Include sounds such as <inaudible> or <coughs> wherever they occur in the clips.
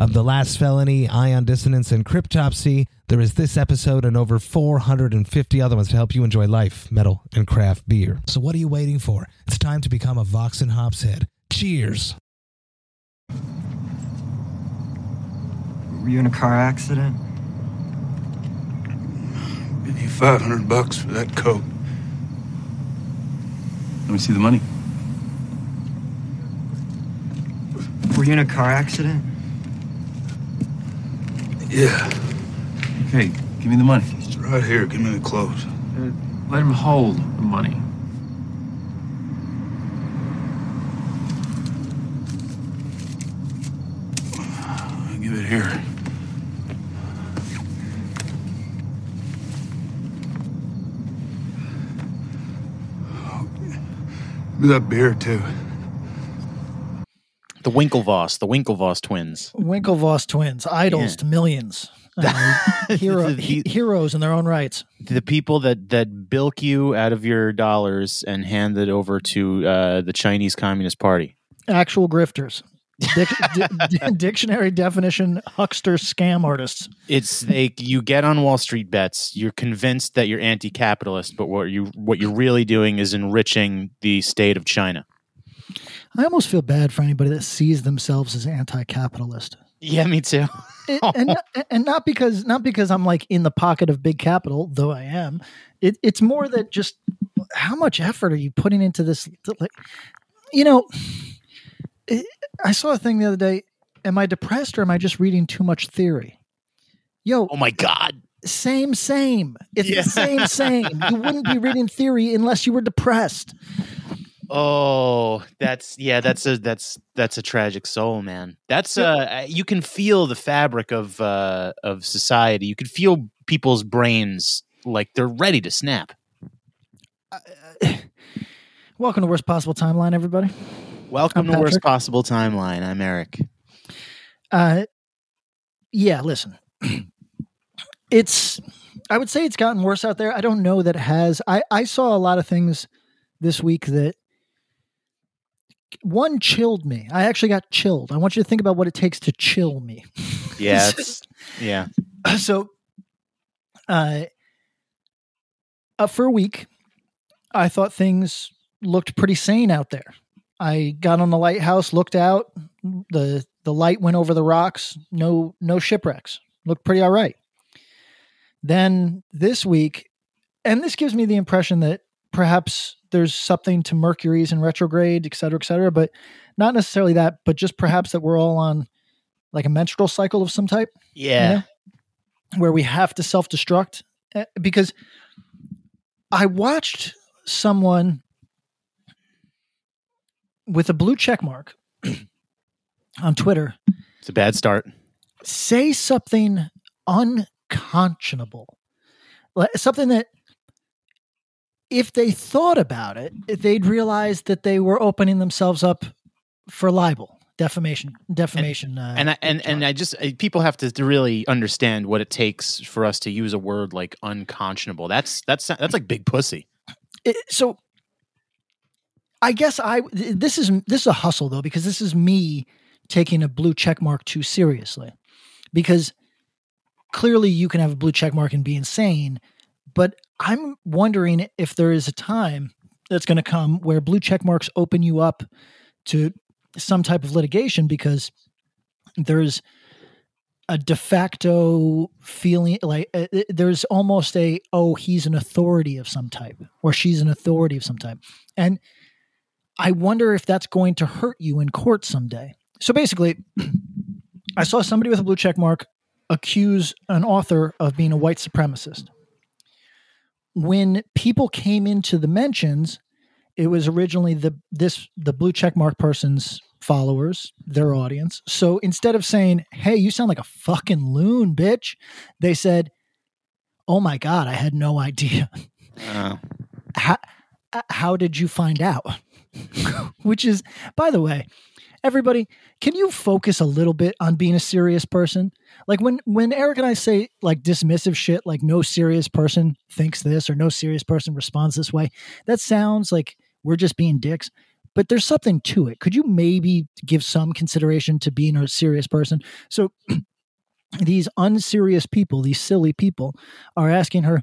of The Last Felony, Ion Dissonance, and Cryptopsy. There is this episode and over 450 other ones to help you enjoy life, metal, and craft beer. So what are you waiting for? It's time to become a Vox and Hops head. Cheers! Were you in a car accident? Give you 500 bucks for that coat. Let me see the money. Were you in a car accident? Yeah, Okay, give me the money. it's right here. Give me the clothes. Uh, let him hold the money. I'll give it here. Give me that beer, too. The Winklevoss, the Winklevoss twins. Winklevoss twins, idols Yeah. to millions, <laughs> uh, hero, he- heroes in their own rights. The people that that bilk you out of your dollars and hand it over to uh, the Chinese Communist Party. Actual grifters. Dic- <laughs> di- di- dictionary definition: huckster scam artists. It's they you get on Wall Street bets. You're convinced that you're anti-capitalist, but what you what you're really doing is enriching the state of China. I almost feel bad for anybody that sees themselves as anti-capitalist, Yeah, me too. <laughs> And not, and not because not because I'm like in the pocket of big capital, though I am. It, it's more that just how much effort are you putting into this? Like, you know, it, I saw a thing the other day. Am I depressed or am I just reading too much theory? Yo, Oh my God! same, same. It's Yeah. the same, same. You wouldn't be reading theory unless you were depressed. Oh, that's yeah, that's a that's that's a tragic soul, man. That's uh you can feel the fabric of uh of society. You can feel people's brains like they're ready to snap. <clears throat> Welcome to worst possible timeline, everybody. Welcome I'm to worst possible timeline. I'm Eric. Uh, yeah, listen, <clears throat> it's. I would say it's gotten worse out there. I don't know that it has. I I saw a lot of things this week that one chilled me. I actually got chilled. I want you to think about what it takes to chill me. <laughs> Yeah, it's, yeah. <clears throat> so uh, uh for a week i thought things looked pretty sane out there i got on the lighthouse looked out the the light went over the rocks no no shipwrecks looked pretty all right then this week and this gives me the impression that perhaps there's something to mercury's in retrograde et cetera et cetera but not necessarily that but just perhaps that we're all on like a menstrual cycle of some type Yeah. know? where we have to self destruct uh, because I watched someone with a blue check mark <clears throat> on Twitter It's a bad start. say something unconscionable, something that if they thought about it, they'd realize that they were opening themselves up for libel, defamation, defamation. uh, And I, and and I just people have to, to really understand what it takes for us to use a word like unconscionable. That's that's that's like big pussy. it, so I guess I this is this is a hustle though because this is me taking a blue check mark too seriously because clearly you can have a blue check mark and be insane but I'm wondering if there is a time that's going to come where blue check marks open you up to some type of litigation because there's a de facto feeling like uh, there's almost a oh he's an authority of some type or she's an authority of some type. And i wonder if that's going to hurt you in court someday. So basically <clears throat> i saw somebody with a blue check mark accuse an author of being a white supremacist when people came into the mentions it was originally the this the blue check mark person's followers, their audience. So instead of saying, "Hey, you sound like a fucking loon, bitch," they said, "Oh my god, I had no idea." Uh, how, how did you find out? <laughs> Which is, by the way, everybody, can you focus a little bit on being a serious person? Like when when Eric and I say like dismissive shit, like no serious person thinks this or no serious person responds this way, that sounds like we're just being dicks. But there's something to it. Could you maybe give some consideration to being a serious person? So <clears throat> these unserious people, these silly people, are asking her,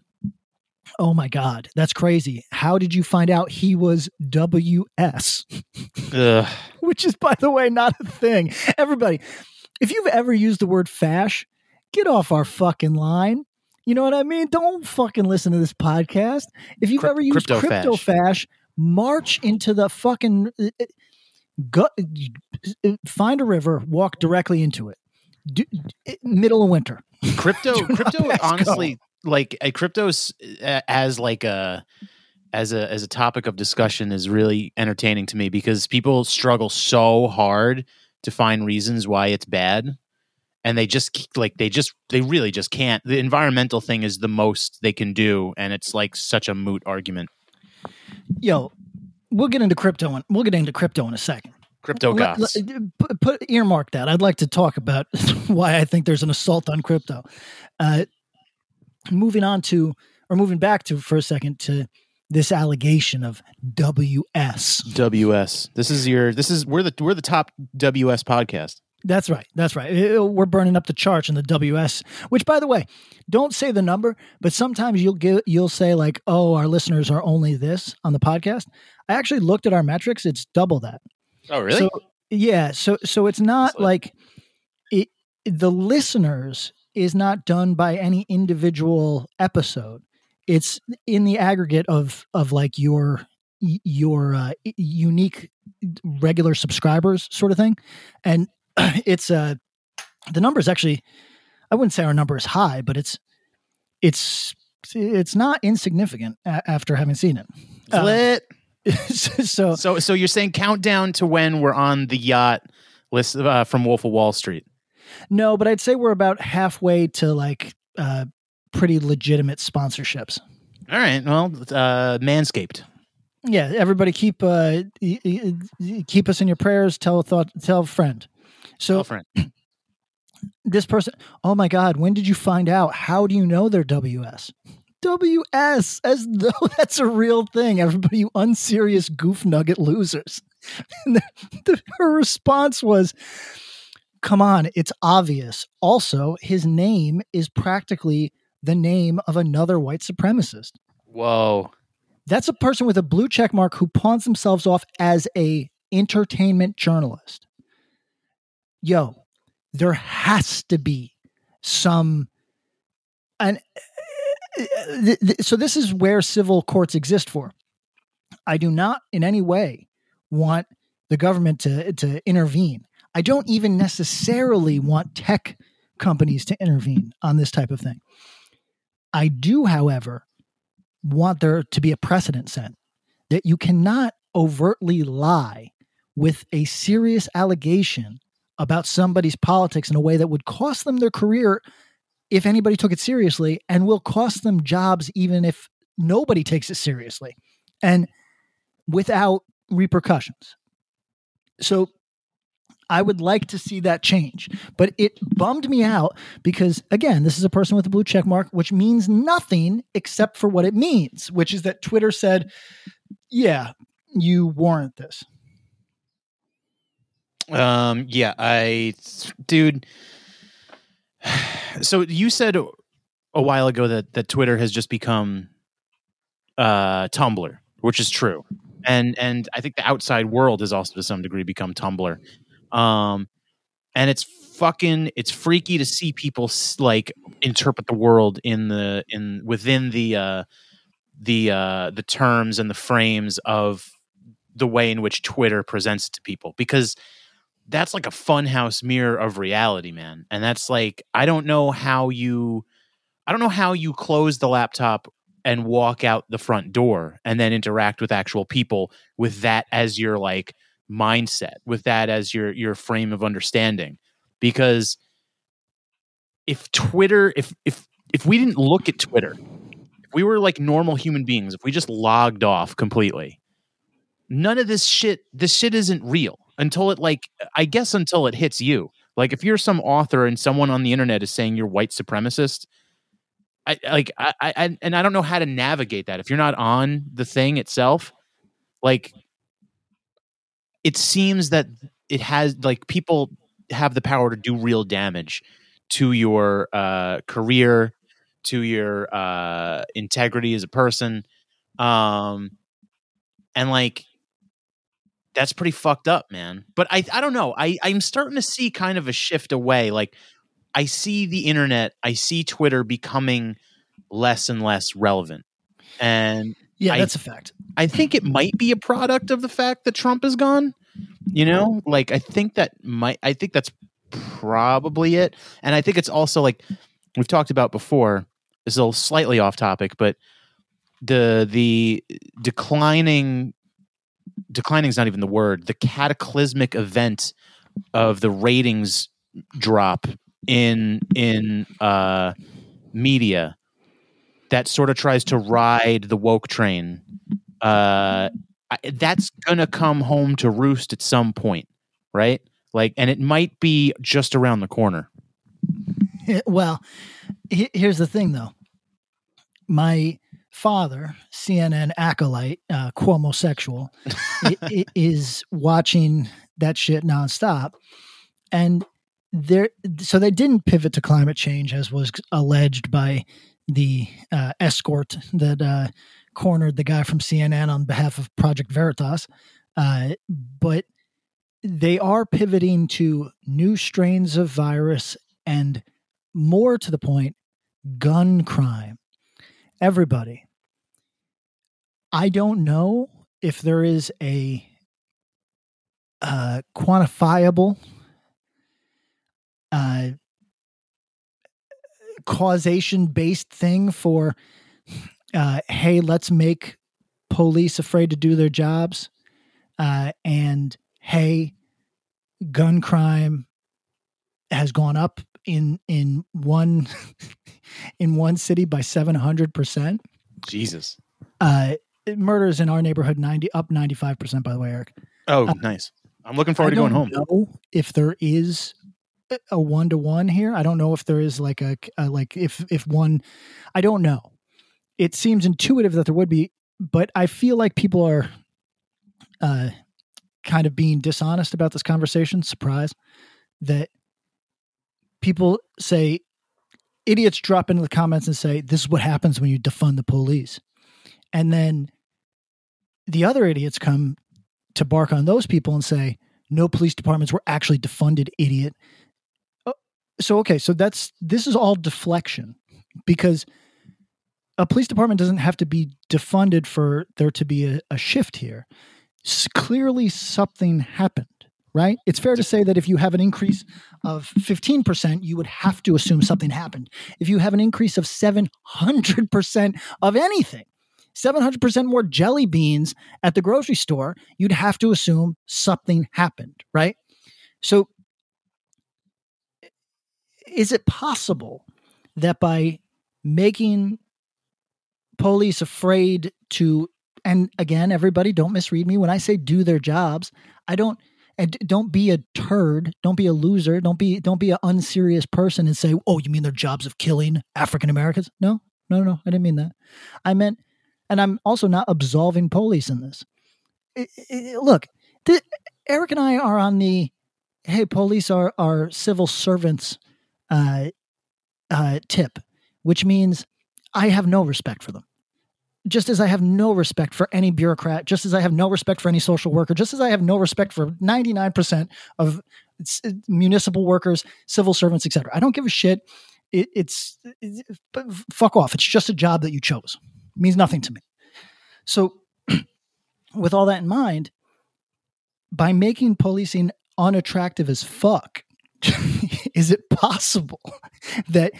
Oh my God, that's crazy. How did you find out he was WS? <laughs> Which is, by the way, not a thing. Everybody, if you've ever used the word fash, get off our fucking line. You know what I mean? Don't fucking listen to this podcast. If you've ever used crypto crypto, fash. fash, march into the fucking uh, uh, go, uh, find a river, walk directly into it. Do, middle of winter. <laughs> crypto crypto honestly, go. Like a crypto's as like a as a as a topic of discussion is really entertaining to me because people struggle so hard to find reasons why it's bad and they just like they just they really just can't the environmental thing is the most they can do and it's like such a moot argument Yo, we'll get into crypto. In, we'll get into crypto in a second. crypto Let- gods let- put, put earmark that. I'd like to talk about <laughs> why I think there's an assault on crypto. Uh, moving on to, or moving back to for a second to this allegation of WS. ws this is your this is we're the we're the top ws podcast That's right. That's right. We're burning up the charts in the WS. Which, by the way, don't say the number, but sometimes you'll give you'll say like, "Oh, our listeners are only this on the podcast." I actually looked at our metrics; it's double that. oh really So yeah, so so it's not Excellent. like it the listeners is not done by any individual episode. It's in the aggregate of of like your your uh, unique regular subscribers sort of thing. And <clears throat> it's uh the number is actually I wouldn't say our number is high, but it's it's it's not insignificant a- after having seen it. Uh, Lit. <laughs> so So, so you're saying countdown to when we're on the yacht list uh, from Wolf of Wall Street? No, but I'd say we're about halfway to like uh, pretty legitimate sponsorships. All right. Well, uh, Manscaped. Yeah, everybody keep uh, y- y- y- keep us in your prayers. Tell a thought. Tell a friend. So Girlfriend. <clears throat> this person, oh my God, when did you find out? How do you know they're WS? WS, as though <laughs> that's a real thing. Everybody, you unserious goof nugget losers. <laughs> And the, the, her response was, come on, it's obvious. Also, his name is practically the name of another white supremacist. Whoa. That's a person with a blue check mark who pawns themselves off as a entertainment journalist. Yo, there has to be some and uh, th- th- so this is where civil courts exist for. I do not in any way want the government to to intervene. I don't even necessarily want tech companies to intervene on this type of thing. I do, however, want there to be a precedent set that you cannot overtly lie with a serious allegation about somebody's politics in a way that would cost them their career if anybody took it seriously and will cost them jobs even if nobody takes it seriously and without repercussions. So I would like to see that change, but it bummed me out because again, this is a person with a blue check mark, which means nothing except for what it means, which is that Twitter said, "Yeah, you warrant this." Um. Yeah. I, dude. So you said a while ago that that Twitter has just become uh Tumblr, which is true, and and I think the outside world has also to some degree become Tumblr. Um, and it's fucking it's freaky to see people like interpret the world in the in within the uh the uh the terms and the frames of the way in which Twitter presents it to people because that's like a funhouse mirror of reality, man. And that's like I don't know how you I don't know how you close the laptop and walk out the front door and then interact with actual people with that as your like mindset with that as your your frame of understanding. Because if twitter if if if we didn't look at twitter if we were like normal human beings if we just logged off completely none of this shit this shit isn't real until it like i guess until it hits you. Like if you're some author and someone on the internet is saying you're white supremacist i like i, I and i don't know how to navigate that. If you're not on the thing itself like it seems that it has like people have the power to do real damage to your uh, career, to your uh, integrity as a person, um, and like that's pretty fucked up, man. But I I don't know. I I'm starting to see kind of a shift away. Like I see the internet, I see Twitter becoming less and less relevant, and Yeah, I- that's a fact. I think it might be a product of the fact that Trump is gone. You know, like I think that might. I think that's probably it, and I think it's also like we've talked about before. This is a little slightly off topic, but the the declining declining is not even the word. The cataclysmic event of the ratings drop in in uh, media that sort of tries to ride the woke train uh I, that's gonna come home to roost at some point right like and it might be just around the corner well, he- here's the thing, though. My father, CNN acolyte, uh, Cuomo-sexual, <laughs> is watching that shit nonstop, and there. So they didn't pivot to climate change, as was alleged by the uh, escort that uh, cornered the guy from CNN on behalf of Project Veritas, uh, but they are pivoting to new strains of virus and more to the point, gun crime. Everybody. I don't know if there is a uh, quantifiable uh, causation based thing for, uh, hey, let's make police afraid to do their jobs. Uh, and hey, gun crime has gone up in in one <laughs> in one city by 700%. jesus Uh murders in our neighborhood 90 up 95% by the way, Eric. oh Uh, nice i'm looking forward I to going home if there is a- one to one here. I don't know if there is like a, a like if if one I don't know. It seems intuitive that there would be, but I feel like people are uh kind of being dishonest about this conversation. Surprise that people say idiots drop into the comments and say this is what happens when you defund the police. And then the other idiots come to bark on those people and say no police departments were actually defunded idiot so okay so that's this is all deflection because a police department doesn't have to be defunded for there to be a, a shift here. S- clearly something happened right? It's fair to say that if you have an increase of 15% you would have to assume something happened. If you have an increase of 700% of anything 700% more jelly beans at the grocery store, you'd have to assume something happened, right? So, is it possible that by making police afraid to, and again, everybody, don't misread me when I say do their jobs, I don't. And don't be a turd. Don't be a loser. Don't be don't be an unserious person and say, "Oh, you mean their jobs of killing African Americans?" No, no, no. I didn't mean that. I meant and I'm also not absolving police in this. I- I- look, th- Eric and I are on the hey, police are are civil servants uh, uh, tip, which means I have no respect for them. Just as I have no respect for any bureaucrat, just as I have no respect for any social worker, just as I have no respect for 99% of municipal workers, civil servants, etc. I don't give a shit. It, it's it, fuck off. It's just a job that you chose. It means nothing to me. So, <clears throat> with all that in mind, by making policing unattractive as fuck, <laughs> is it possible <laughs> that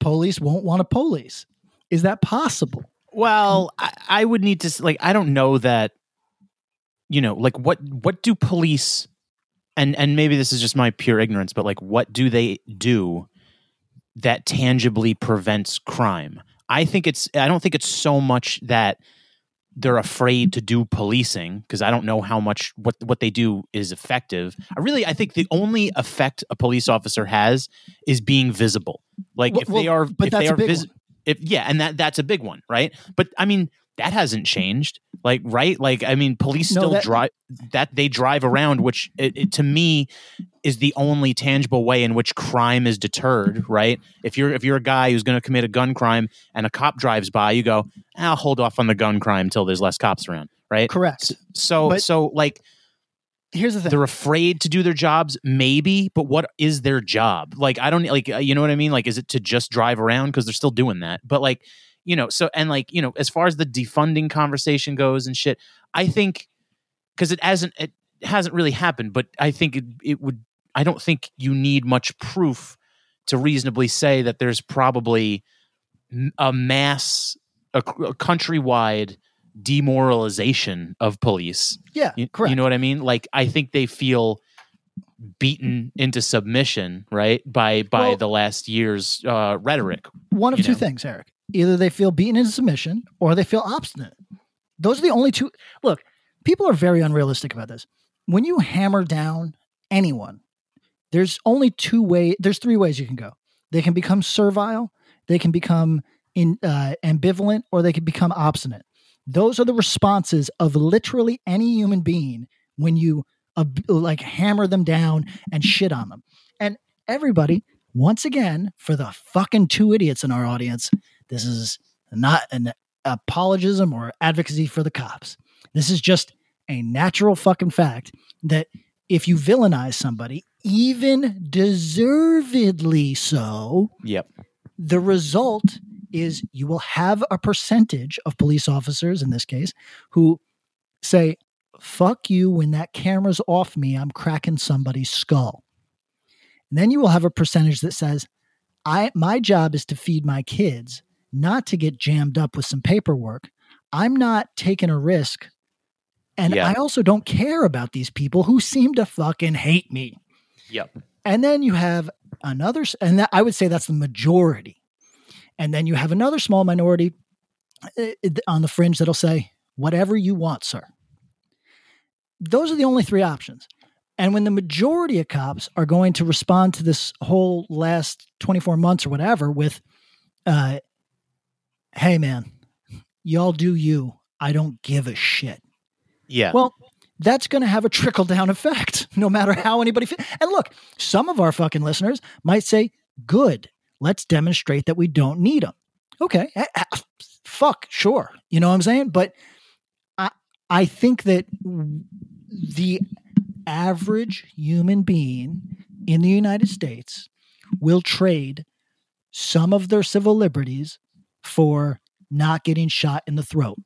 police won't want to police? Is that possible? well I, I would need to like i don't know that you know, like what what do police and and maybe this is just my pure ignorance, but like what do they do that tangibly prevents crime? I think it's I don't think it's so much that they're afraid to do policing because I don't know how much what what they do is effective. I really I think the only effect a police officer has is being visible. Like Well- if they are but if that's they a are big vis- if yeah, and that that's a big one, right? But I mean that hasn't changed. Like right? Like I mean police No, still that- drive that they drive around which it, it, to me is the only tangible way in which crime is deterred, right? If you're if you're a guy who's going to commit a gun crime and a cop drives by, you go, "I'll hold off on the gun crime until there's less cops around," right? Correct. So But- so like Here's the thing. they're afraid to do their jobs maybe, but what is their job? Like I don't like uh, you know what I mean? Like is it to just drive around because they're still doing that? But like, you know, so and like, you know, as far as the defunding conversation goes and shit, I think cuz it hasn't it hasn't really happened, but I think it, it would I don't think you need much proof to reasonably say that there's probably a mass a, a countrywide demoralization of police yeah, you, correct. you know what I mean? Like I think they feel beaten into submission, right? By by Well- the last year's uh, rhetoric. one of two know. things, Eric. Either they feel beaten into submission or they feel obstinate. Those are the only two. Look, people are very unrealistic about this. When you hammer down anyone, there's only two way. There's three ways you can go. They can become servile, they can become in, uh, ambivalent, or they can become obstinate. Those are the responses of literally any human being when you ab- like hammer them down and shit on them. And everybody, once again, for the fucking two idiots in our audience, this is not an apologism or advocacy for the cops. This is just a natural fucking fact that if you villainize somebody, even deservedly so, Yep. the result is you will have a percentage of police officers in this case who say fuck you when that camera's off me i'm cracking somebody's skull and then you will have a percentage that says i my job is to feed my kids not to get jammed up with some paperwork i'm not taking a risk and Yeah. i also don't care about these people who seem to fucking hate me Yep. and then you have another, and that, I would say that's the majority. And then you have another small minority uh, on the fringe that'll say, whatever you want, sir. Those are the only three options. And when the majority of cops are going to respond to this whole last 24 months or whatever with, uh, hey, man, y'all do you. I don't give a shit. Yeah. Well, that's going to have a trickle down effect <laughs> no matter how anybody fe- And look, some of our fucking listeners might say, good, let's demonstrate that we don't need them. Okay. eh, eh, Fuck, sure. You know what I'm saying? But I, I think that the average human being in the United States will trade some of their civil liberties for not getting shot in the throat.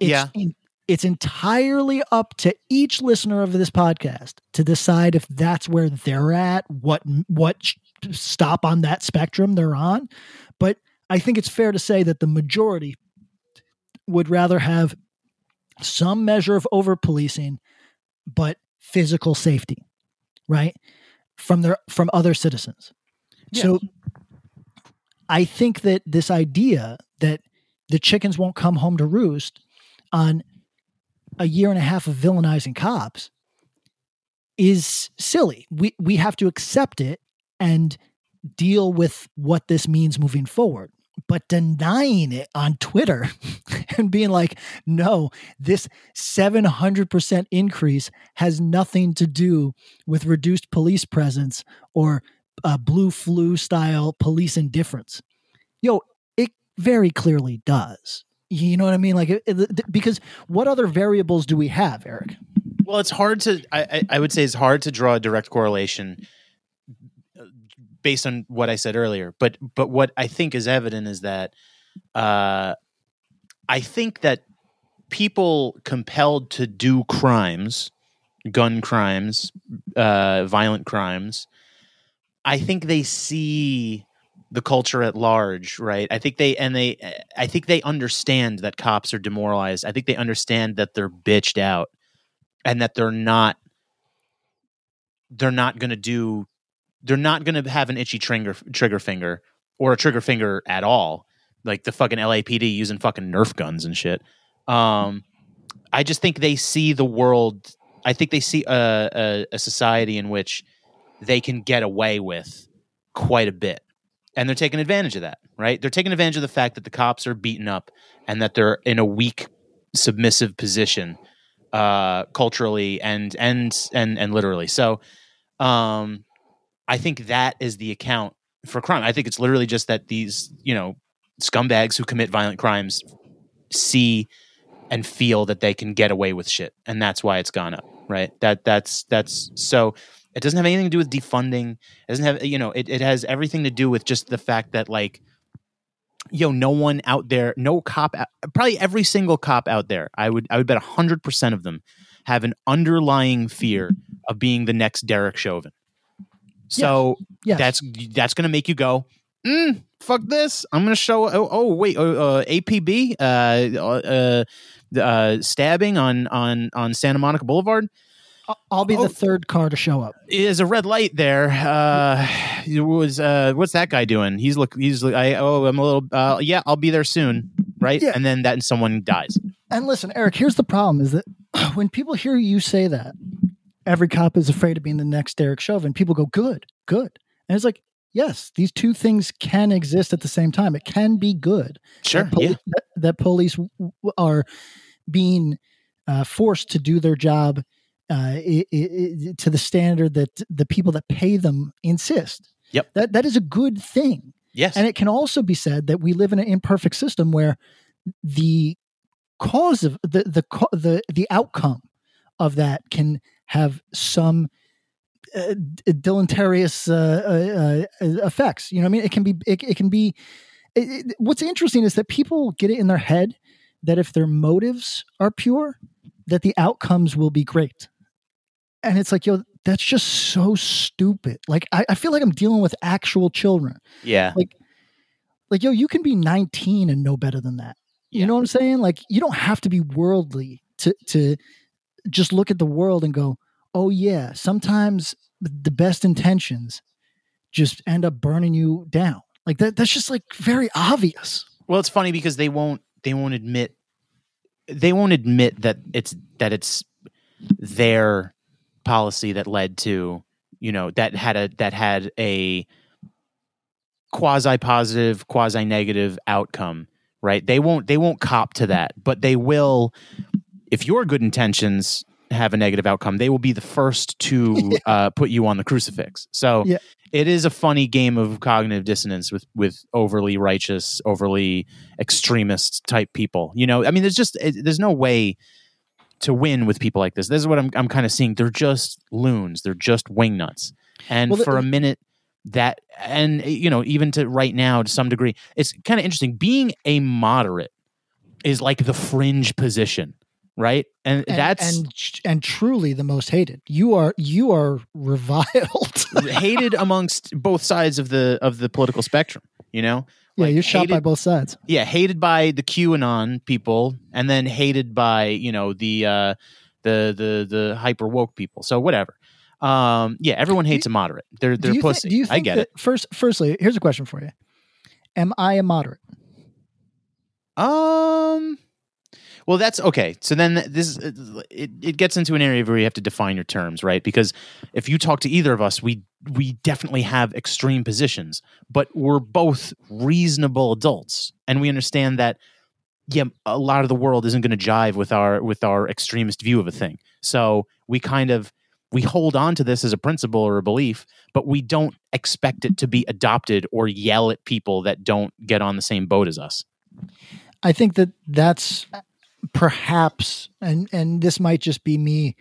It's Yeah. in- it's entirely up to each listener of this podcast to decide if that's where they're at, what what stop on that spectrum they're on. But I think it's fair to say that the majority would rather have some measure of over policing, but physical safety, right? From their from other citizens. So I think that this idea that the chickens won't come home to roost on a year and a half of villainizing cops is silly. We we have to accept it and deal with what this means moving forward. But denying it on Twitter <laughs> and being like, no, this 700% increase has nothing to do with reduced police presence or uh, blue flu style police indifference. Yo, it very clearly does. You know what I mean? Like, it, it- because what other variables do we have, Eric? Well, it's hard to. I, I would say it's hard to draw a direct correlation based on what I said earlier. But but what I think is evident is that uh, I think that people compelled to do crimes, gun crimes, uh, violent crimes, I think they see the culture at large, right? I think they and they I think they understand that cops are demoralized. I think they understand that they're bitched out and that they're not they're not going to do they're not going to have an itchy trigger trigger finger or a trigger finger at all. Like the fucking LAPD using fucking Nerf guns and shit. Um I just think they see the world I think they see a, a, a society in which they can get away with quite a bit. And they're taking advantage of that, right? They're taking advantage of the fact that the cops are beaten up and that they're in a weak, submissive position uh, culturally and and and and literally. So, um, I think that is the account for crime. I think it's literally just that these, you know, scumbags who commit violent crimes see and feel that they can get away with shit, and that's why it's gone up, right? That that's that's so. It doesn't have anything to do with defunding. It doesn't have you know. It it has everything to do with just the fact that like, yo, no one out there, no cop, probably every single cop out there. I would I would bet hundred percent of them have an underlying fear of being the next Derek Chauvin. So Yes. that's that's going to make you go, mm, fuck this. I'm going to show. Oh, oh wait, uh, uh, APB, uh, uh, uh, stabbing on on on Santa Monica Boulevard I'll- be Oh. the third car to show up. is a red light there. Uh, it was uh, what's that guy doing? He's look. He's I. Oh, I'm a little. Uh, yeah, I'll be there soon. Right, Yeah. and then that someone dies. And listen, Eric, here's the problem is that <clears throat> when people hear you say that, every cop is afraid of being the next Derek Chauvin, people go, good, good. And it's like, yes, these two things can exist at the same time. It can be good. Sure. that, poli- Yeah. that, that police are being uh, forced to do their job uh, i- i- i- to the standard that the people that pay them insist. Yep. That that is a good thing. Yes. And it can also be said that we live in an imperfect system where the cause of the the the the outcome of that can have some uh, deleterious uh, uh, uh, effects. You know, what I mean, it can be it, it can be. It, it- what's interesting is that people get it in their head that if their motives are pure, that the outcomes will be great. And it's like, yo, that's just so stupid. Like, I, I feel like I'm dealing with actual children yeah. like like, yo you can be 19 and know better than that you Yeah. know what i'm saying like you don't have to be worldly to to just look at the world and go oh yeah sometimes the best intentions just end up burning you down like that that's just like very obvious Well, it's funny because they won't they won't admit they won't admit that it's that it's their policy that led to you know that had a that had a quasi positive quasi negative outcome right? They won't they won't cop to that but they will if your good intentions have a negative outcome they will be the first to <laughs> uh, put you on the crucifix. So Yeah. it is a funny game of cognitive dissonance with with overly righteous overly extremist type people you know? I mean there's just it, there's no way to win with people like this. This is what i'm, I'm kind of seeing. They're just loons. They're just wingnuts and Well, the- for a minute that and you know even to right now to some degree it's kind of interesting. Being a moderate is like the fringe position right? And, and, that's and and truly the most hated. You are you are reviled. <laughs> Hated amongst both sides of the of the political spectrum you know yeah Like, you're shot by both sides. Yeah hated by the qanon people and then hated by you know the uh the the the hyper woke people. So whatever. Um yeah everyone hates a moderate. They're they're you, thi- pussy. do you i get it. first firstly here's a question for you. Am i a moderate? Um. Well, that's okay. So then this uh, it, it gets into an area where you have to define your terms, right? Because if you talk to either of us, we we definitely have extreme positions, but we're both reasonable adults, and we understand that yeah, a lot of the world isn't going to jive with our with our extremist view of a thing. So we kind of we hold on to this as a principle or a belief, but we don't expect it to be adopted or yell at people that don't get on the same boat as us. I think that that's perhaps, and and this might just be me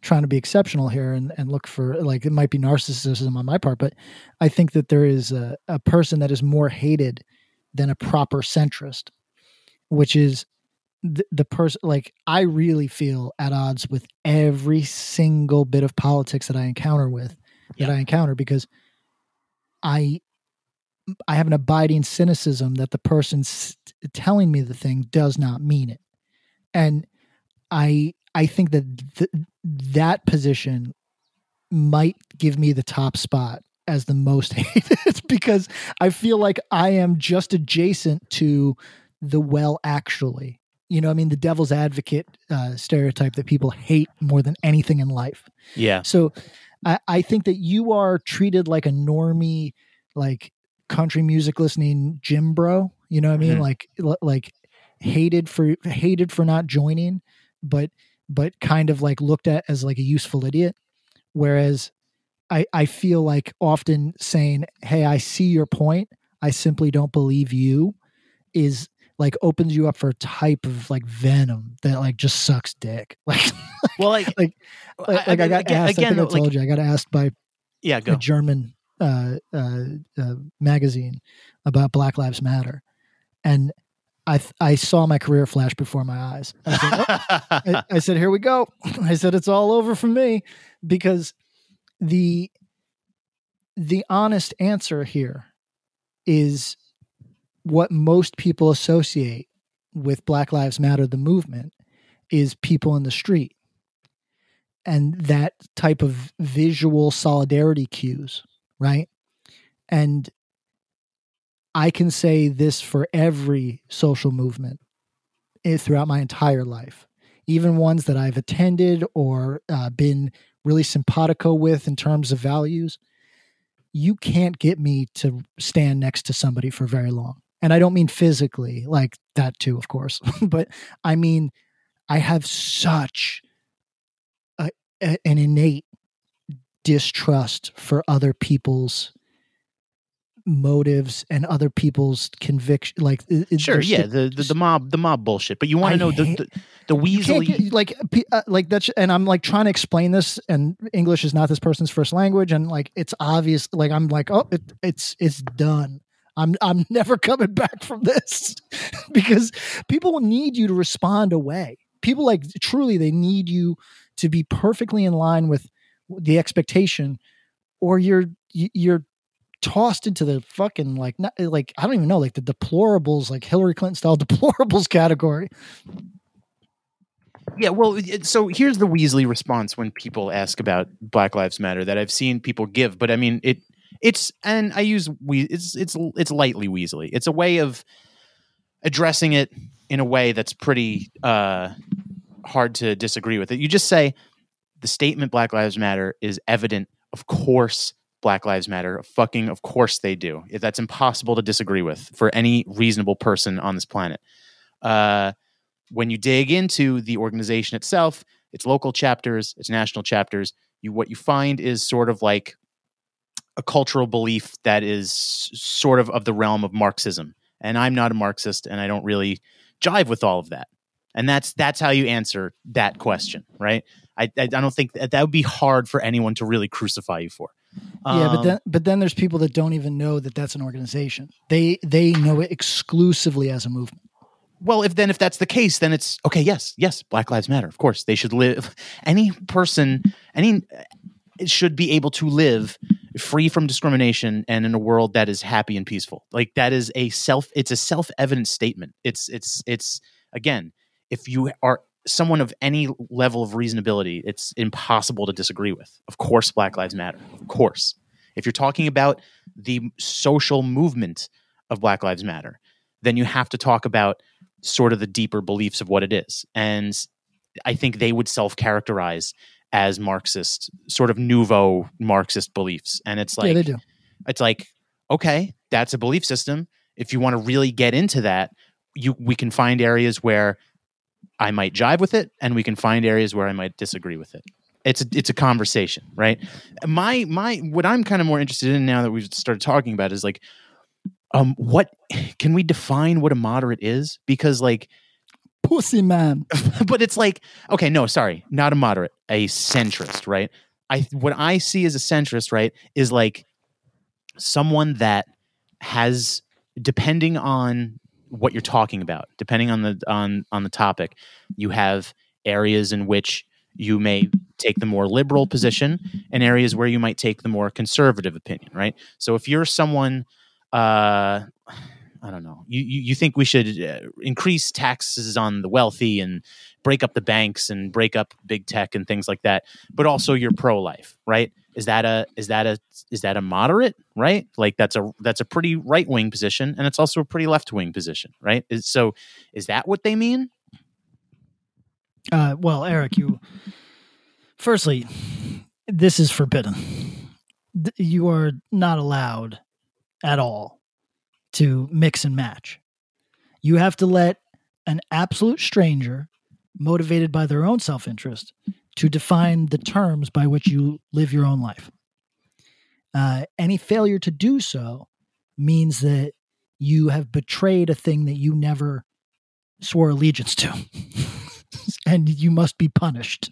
trying to be exceptional here and, and look for like it might be narcissism on my part, but I think that there is a, a person that is more hated than a proper centrist, which is the, the person like I really feel at odds with every single bit of politics that I encounter with that I encounter because I I have an abiding cynicism that the person s- telling me the thing does not mean it, and I I think that th- that position might give me the top spot as the most <laughs> hated because I feel like I am just adjacent to the well actually. You know, I mean, the devil's advocate uh, stereotype that people hate more than anything in life. Yeah. So I, I think that you are treated like a normie, like country music listening gym bro. You know what I mean? Mhm. Like like hated for hated for not joining, but but kind of like looked at as like a useful idiot. Whereas I I feel like often saying, Hey, I see your point. I simply don't believe you is like opens you up for a type of like venom that like just sucks dick. <laughs> Like Well, like, like like, like I got again, asked. again, I think I like- told you I got asked by yeah, a. German uh, uh, uh, magazine about Black Lives Matter, and I th- I saw my career flash before my eyes. I said, "Oh," I, <laughs> I said, "Here we go." I said, "It's all over for me," because the the honest answer here is what most people associate with Black Lives Matter, the movement, is people in the street and that type of visual solidarity cues, right? And I can say this for every social movement eh, throughout my entire life, even ones that I've attended or uh, been really simpatico with in terms of values. You can't get me to stand next to somebody for very long. And I don't mean physically, like that too, of course, <laughs> but I mean, I have such a, a- an innate distrust for other people's motives and other people's conviction like Sure, yeah, the, the the mob the mob bullshit. But you want to know the, hate- the the you can't Weasley. get, like uh, like that's and I'm like trying to explain this and English is not this person's first language and like it's obvious like I'm like oh it, it's it's done. I'm I'm <laughs> never coming back from this <laughs> because people need you to respond away. People like truly they need you to be perfectly in line with the expectation or you're you're tossed into the fucking like not like I don't even know like the deplorables like Hillary Clinton style <laughs> deplorables category. Yeah, well, so here's the Weasley response when people ask about Black Lives Matter that I've seen people give, but I mean it it's and I use we it's it's it's lightly Weasley. It's a way of addressing it in a way that's pretty uh hard to disagree with it. You just say the statement Black Lives Matter is evident. Of course Black Lives Matter. Fucking of course they do. That's impossible to disagree with for any reasonable person on this planet. Uh when you dig into the organization itself, its local chapters, its national chapters, you what you find is sort of like a cultural belief that is sort of of the realm of Marxism. And I'm not a Marxist, and I don't really jive with all of that. And that's that's how you answer that question, right? I I, don't think that, that would be hard for anyone to really crucify you for. Yeah, but Um, then but then there's people that don't even know that that's an organization. They they know it exclusively as a movement. well if then if that's the case then it's okay yes yes black lives matter of course they should live <laughs> any person any should be able to live free from discrimination and in a world that is happy and peaceful like that is a self it's a self-evident statement it's it's it's again if you are someone of any level of reasonability it's impossible to disagree with of course black lives matter of course if you're talking about the social movement of black lives matter then you have to talk about sort of the deeper beliefs of what it is. And I think they would self characterize as Marxist, sort of nouveau Marxist beliefs. And it's like, yeah, they do. it's like, okay, that's a belief system. If you want to really get into that, you we can find areas where I might jive with it, and we can find areas where I might disagree with it. It's a, it's a conversation, right? My my what I'm kind of more interested in now that we've started talking about is like, um, what can we define what a moderate is? Because like Pussy man. <laughs> but it's like okay no sorry not a moderate a centrist right i what i see as a centrist right is like someone that has depending on what you're talking about depending on the on on the topic you have areas in which you may take the more liberal position and areas where you might take the more conservative opinion right so if you're someone uh, I don't know. You, you you think we should uh, increase taxes on the wealthy and break up the banks and break up big tech and things like that, but also you're pro life, right? Is that a is that a is that a moderate, right? Like that's a that's a pretty right wing position and it's also a pretty left wing position, right? Is, so is that what they mean? Uh, well, Eric, you firstly, this is forbidden. You are not allowed at all to mix and match. You have to let an absolute stranger, motivated by their own self interest, to define the terms by which you live your own life. Uh, any failure to do so means that you have betrayed a thing that you never swore allegiance to. <laughs> and you must be punished.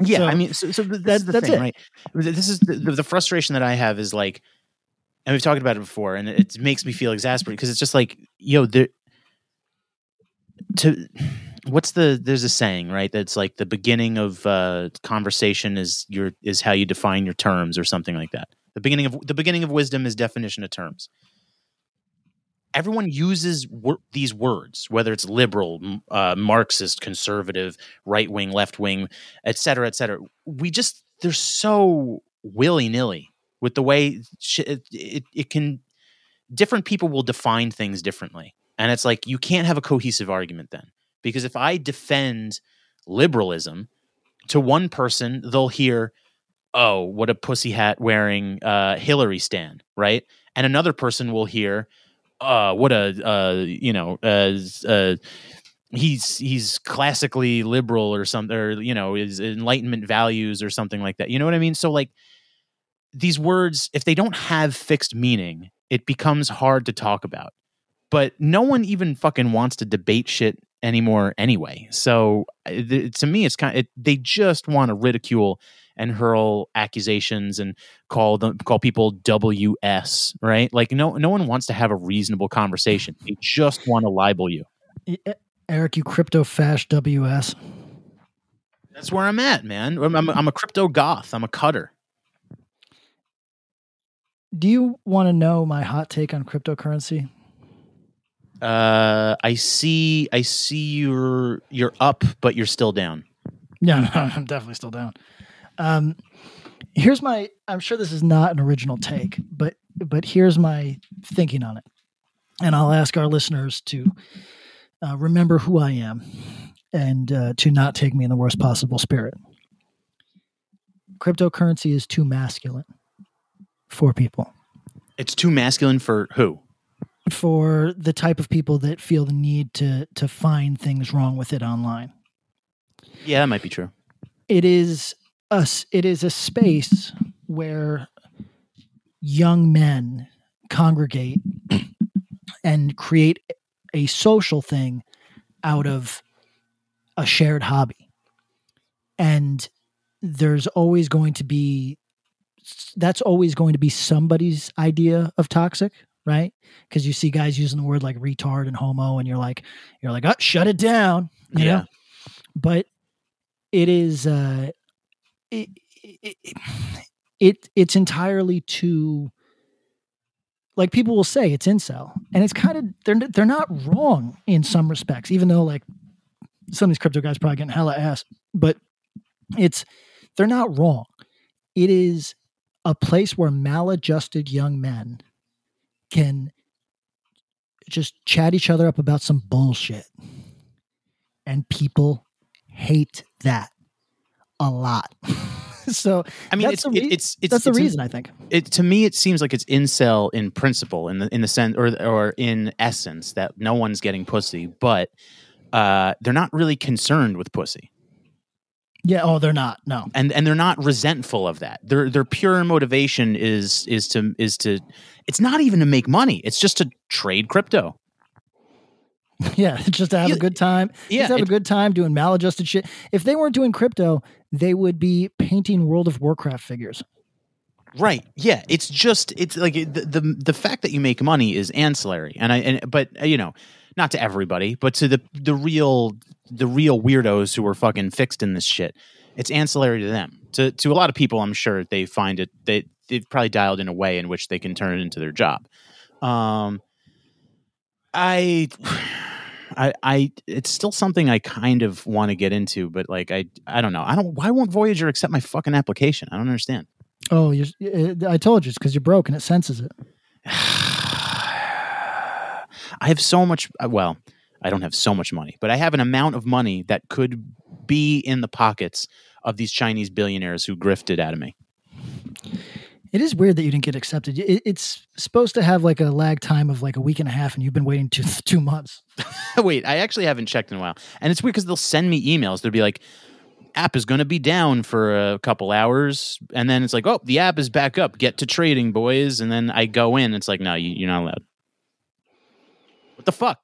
Yeah, So, I mean, so, so th- that's the that's thing, it. right? This is the, the, the frustration that I have is like, and we've talked about it before, and it makes me feel exasperated because it's just like, yo, there. To what's the there's a saying right that's like the beginning of uh, conversation is your is how you define your terms or something like that. The beginning of the beginning of wisdom is definition of terms. Everyone uses wor- these words, whether it's liberal, uh, Marxist, conservative, right wing, left wing, et cetera, et cetera. We just they're so willy nilly with the way sh- it, it it can. Different people will define things differently, and it's like you can't have a cohesive argument then because if I defend liberalism to one person, they'll hear, "Oh, what a pussy hat wearing uh, Hillary stand," right? And another person will hear, "Uh, what a uh, you know, uh, uh, he's he's classically liberal or something, or you know, his Enlightenment values or something like that." You know what I mean? So like these words, if they don't have fixed meaning, it becomes hard to talk about. But no one even fucking wants to debate shit anymore anyway. So uh, th- to me, it's kind of, it, they just want to ridicule and hurl accusations and call them call people WS, right? Like no no one wants to have a reasonable conversation. They just want to libel you. Eric, you crypto fash WS. That's where I'm at, man. I'm, I'm, I'm a crypto goth. I'm a cutter. Do you want to know my hot take on cryptocurrency? Uh, I see. I see you're you're up, but you're still down. No, <laughs> no, I'm definitely still down. Um, here's my. I'm sure this is not an original take, but but here's my thinking on it, and I'll ask our listeners to uh, remember who I am and uh, to not take me in the worst possible spirit. Cryptocurrency is too masculine for people, It's too masculine for who? For the type of people that feel the need to to find things wrong with it online. Yeah, that might be true. it is us it is a space where young men congregate and create a social thing out of a shared hobby and there's always going to be that's always going to be somebody's idea of toxic right? Because you see guys using the word like retard and homo and you're like you're like oh shut it down you Yeah. know but it is uh it, it, it it's entirely too like people will say it's incel and it's kind of they're they're not wrong in some respects even though like some of these crypto guys probably getting hella ass but it's they're not wrong. It is a place where maladjusted young men can just chat each other up about some bullshit. And people hate that a lot. <laughs> So I mean, That's it's the it's it's that's the it's reason i think. it to me it seems like it's incel in principle in the in the sense or or in essence that no one's getting pussy, but uh, they're not really concerned with pussy, yeah oh they're not no and and they're not resentful of that. Their their pure motivation is is to is to it's not even to make money. It's just to trade crypto. <laughs> Yeah, just to have You- a good time. Yeah, just have it- a good time doing maladjusted shit. If they weren't doing crypto, they would be painting World of Warcraft figures. Right. Yeah. It's just it's like the the, the fact that you make money is ancillary, and I and but you know, not to everybody, but to the the real the real weirdos who are fucking fixed in this shit. It's ancillary to them. To to a lot of people, I'm sure they find it they they've probably dialed in a way in which they can turn it into their job. Um, I, <sighs> I, I, it's still something I kind of want to get into, but like, I, I don't know. I don't. Why won't Voyager accept my fucking application? I don't understand. Oh, you're, I told you it's because you're broke and it senses it. <sighs> <sighs> I have so much. uh, Well, I don't have so much money, but I have an amount of money that could be in the pockets of these Chinese billionaires who grifted out of me. It is weird that you didn't get accepted. It, it's supposed to have like a lag time of like a week and a half, and you've been waiting two <laughs> two months. <laughs> Wait, I actually haven't checked in a while, and it's weird because they'll send me emails. They'll be like, "App is going to be down for a couple hours," and then it's like, "Oh, the app is back up. Get to trading, boys." And then I go in. It's like, "No, you're not allowed." What the fuck?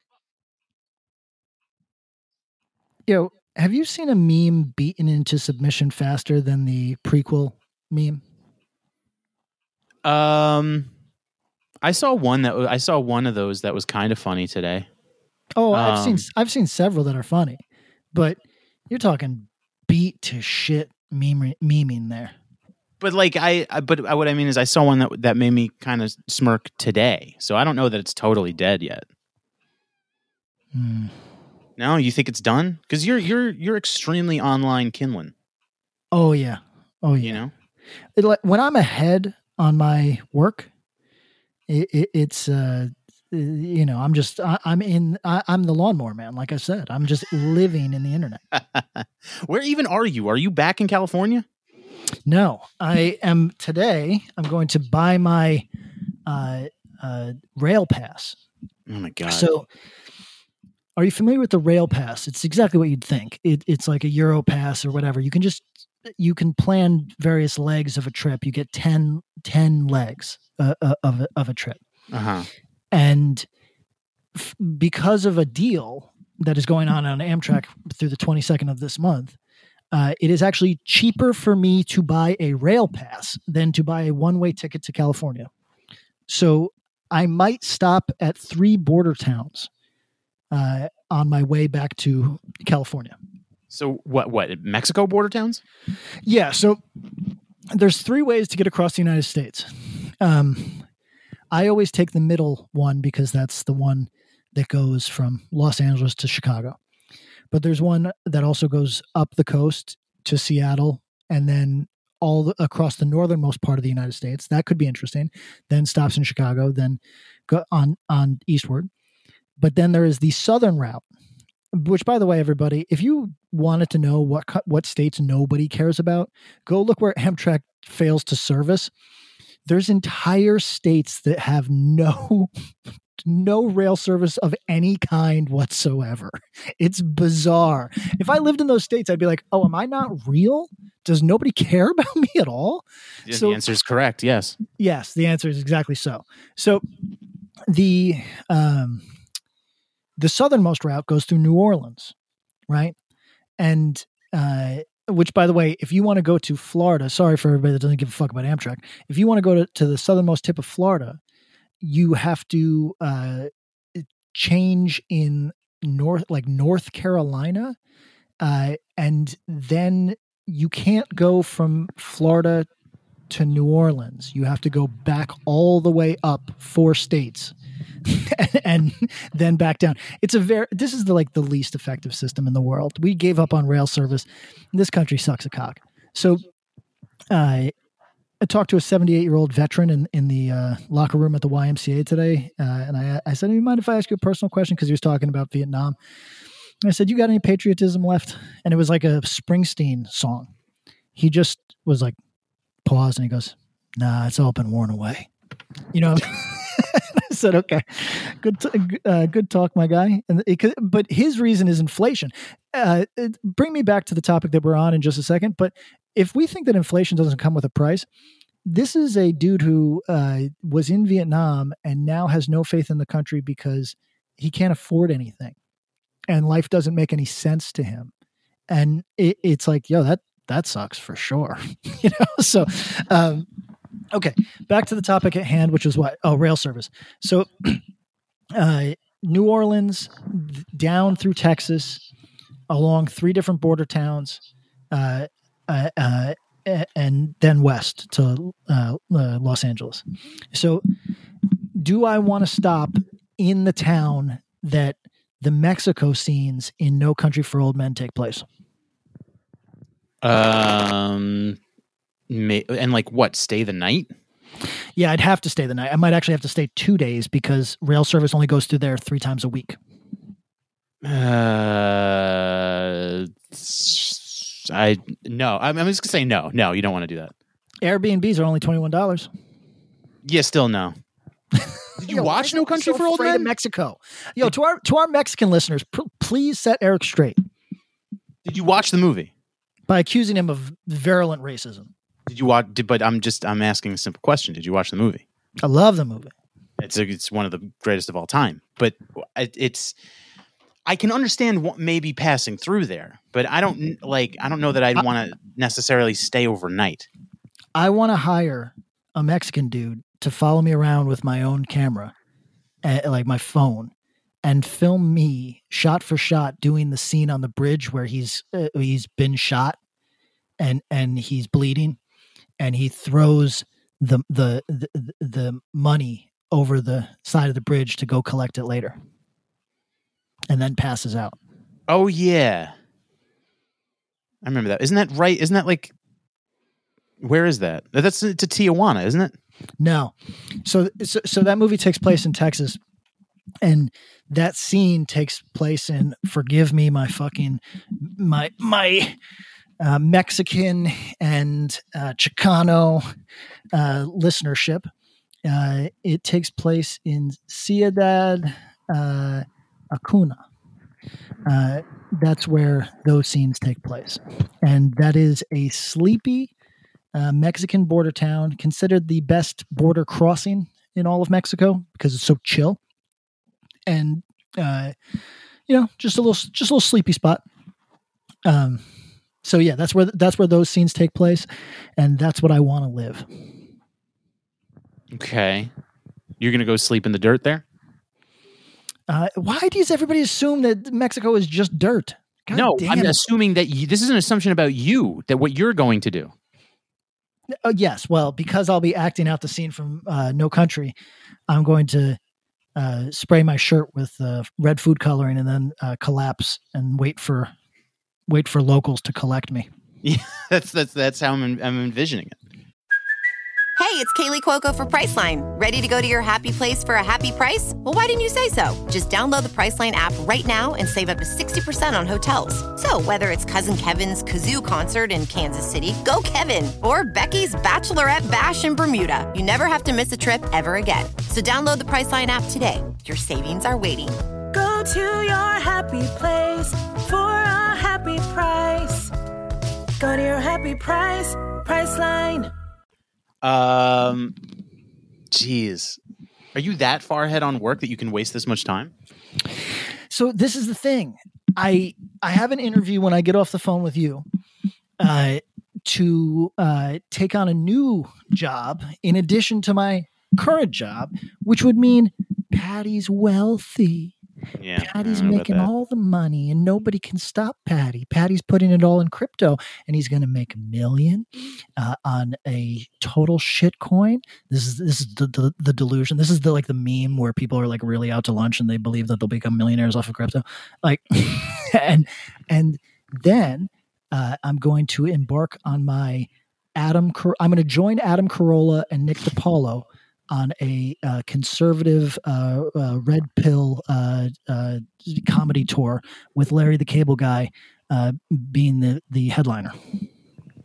Yo, have you seen a meme beaten into submission faster than the prequel meme? Um, I saw one that I saw one of those that was kind of funny today. Oh, I've seen Um, I've seen several that are funny, but you're talking beat to shit meme memeing there. But like I, I but what I mean is I saw one that that made me kind of smirk today. So I don't know that it's totally dead yet. Hmm. No, you think it's done? Because you're you're you're extremely online Kinlan. Oh yeah, oh yeah. You know. It, like, when I'm ahead on my work, it, it, it's uh, you know I'm just I, I'm in I, I'm the lawnmower man. Like I said, I'm just living in the internet. <laughs> Where even are you? Are you back in California? No, I am today. I'm going to buy my uh, uh, rail pass. Oh my god. So, are you familiar with the rail pass? It's exactly what you'd think. It, it's like a Euro pass or whatever. You can just you can plan various legs of a trip. You get 10, 10 legs uh, uh, of a, of a trip, uh huh. and f- because of a deal that is going on on Amtrak through the twenty second of this month. Uh, it is actually cheaper for me to buy a rail pass than to buy a one way ticket to California. So I might stop at three border towns uh, on my way back to California. So what? What? Mexico border towns? Yeah. So there's three ways to get across the United States. Um, I always take the middle one because that's the one that goes from Los Angeles to Chicago. But there's one that also goes up the coast to Seattle and then all the, across the northernmost part of the United States. That could be interesting. Then stops in Chicago, then go on on eastward. But then there is the southern route, which, by the way, everybody, if you wanted to know what what states nobody cares about, go look where Amtrak fails to service. There's entire states that have no <laughs> no rail service of any kind whatsoever. It's bizarre. If I lived in those states, I'd be like, "Oh, am I not real? Does nobody care <laughs> about me at all?" Yeah, So- the answer is correct. Yes. Yes, the answer is exactly so. So the um the southernmost route goes through New Orleans, right? And uh which by the way, if you want to go to Florida, sorry for everybody that doesn't give a fuck about Amtrak. If you want to go to, to the southernmost tip of Florida, you have to uh change in north like North Carolina uh and then you can't go from Florida to New Orleans. You have to go back all the way up four states <laughs> and then back down. It's a very this is the like the least effective system in the world. We gave up on rail service. This country sucks a cock. So I I talked to a 78 year old veteran in, in the uh, locker room at the YMCA today, uh, and I, I said, "Do you mind if I ask you a personal question?" Because he was talking about Vietnam. And I said, "You got any patriotism left?" And it was like a Springsteen song. He just was like, paused, and he goes, "Nah, it's all been worn away." You know. <laughs> Said, "Okay, good, t- uh, good talk, my guy." And it, but his reason is inflation. Uh, it- bring me back to the topic that we're on in just a second. But if we think that inflation doesn't come with a price, this is a dude who uh, was in Vietnam and now has no faith in the country because he can't afford anything, and life doesn't make any sense to him. And it, it's like, yo, that that sucks for sure, <laughs> you know. So, um, okay, back to the topic at hand, which is what? Oh, rail service. So, <clears throat> uh, New Orleans down through Texas, along three different border towns, uh, uh, uh, and then west to uh, uh, Los Angeles. So, do I want to stop in the town that the Mexico scenes in No Country for Old Men take place? Um, may, and like what? Stay the night? Yeah, I'd have to stay the night. I might actually have to stay two days because rail service only goes through there three times a week. Uh, I no. I'm, I'm just gonna say no. No, you don't want to do that. Airbnbs are only twenty one dollars. Yeah, still no. <laughs> Did you watch No Country for Old Men? Mexico. Yo, to our to our Mexican listeners, p- please set Eric straight Did you watch the movie? by accusing him of virulent racism. Did you watch? Did, but I'm just I'm asking a simple question. Did you watch the movie? I love the movie. It's a, it's one of the greatest of all time. But it, it's I can understand what maybe passing through there, but I don't like I don't know that I'd want to necessarily stay overnight. I want to hire a Mexican dude to follow me around with my own camera, like my phone, and film me shot for shot doing the scene on the bridge where he's uh, he's been shot and and he's bleeding, and he throws the the the, the money over the side of the bridge to go collect it later, and then passes out. Oh yeah, I remember that. Isn't that right? Isn't that like where is that? That's to Tijuana, isn't it? No. So, so so that movie takes place in Texas and that scene takes place in forgive me my fucking my my uh, Mexican and uh, Chicano uh, listenership. Uh, it takes place in Ciudad Acuna. That's where those scenes take place, and that is a sleepy Mexican border town, considered the best border crossing in all of Mexico because it's so chill, and you know, just a little, just a little sleepy spot. Um, so yeah, that's where that's where those scenes take place, and that's what I want to live. Okay, you're gonna go sleep in the dirt there? Uh, why does everybody assume that Mexico is just dirt? God no, I'm it. assuming that you, this is an assumption about you that what you're going to do. Uh, yes, well, because I'll be acting out the scene from uh, No Country, I'm going to uh, spray my shirt with uh, red food coloring and then uh, collapse and wait for wait for locals to collect me. <laughs> Yeah, that's that's that's how I'm, I'm envisioning it. Hey, it's Kaley Cuoco for Priceline. Ready to go to your happy place for a happy price? Well, why didn't you say so? Just download the Priceline app right now and save up to 60% on hotels. So, whether it's Cousin Kevin's Kazoo concert in Kansas City, go Kevin, or Becky's Bachelorette Bash in Bermuda, you never have to miss a trip ever again. So, download the Priceline app today. Your savings are waiting. Go to your happy place for a happy price. Go to your happy price, Priceline. Um, jeez, are you that far ahead on work that you can waste this much time? So this is the thing. I I have an interview when I get off the phone with you uh, to uh, take on a new job in addition to my current job, which would mean Patty's wealthy. Yeah, Patty's I don't know about making all the money and nobody can stop Patty. Patty's putting it all in crypto and he's going to make a million uh, on a total shit coin. This is this is the, the the delusion. This is the like the meme where people are like really out to lunch and they believe that they'll become millionaires off of crypto. Like <laughs> and and then uh, I'm going to embark on my Adam. Car- I'm going to join Adam Carolla and Nick DiPaolo on a uh, conservative uh, uh, red pill uh, uh, comedy tour with Larry the Cable Guy uh, being the the headliner.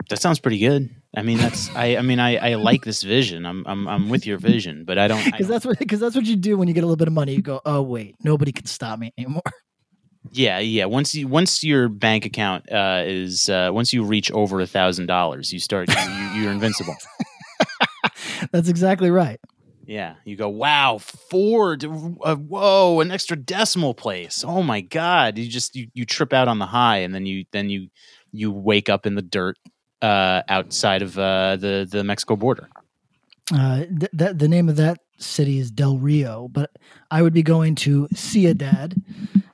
That sounds pretty good. I mean, that's I. I mean, I, I like this vision. I'm I'm I'm with your vision, but I don't. Because that's what because that's what you do when you get a little bit of money. You go, oh wait, nobody can stop me anymore. <laughs> yeah, yeah. Once you once your bank account uh, is uh, once you reach over a thousand dollars, you start you, you're invincible. <laughs> that's exactly right. Yeah, you go, wow, four, uh, whoa, an extra decimal place. Oh my god! You just you, you trip out on the high, and then you then you you wake up in the dirt uh, outside of uh, the the Mexico border. Uh, th- that the name of that city is Del Rio, but I would be going to Ciudad,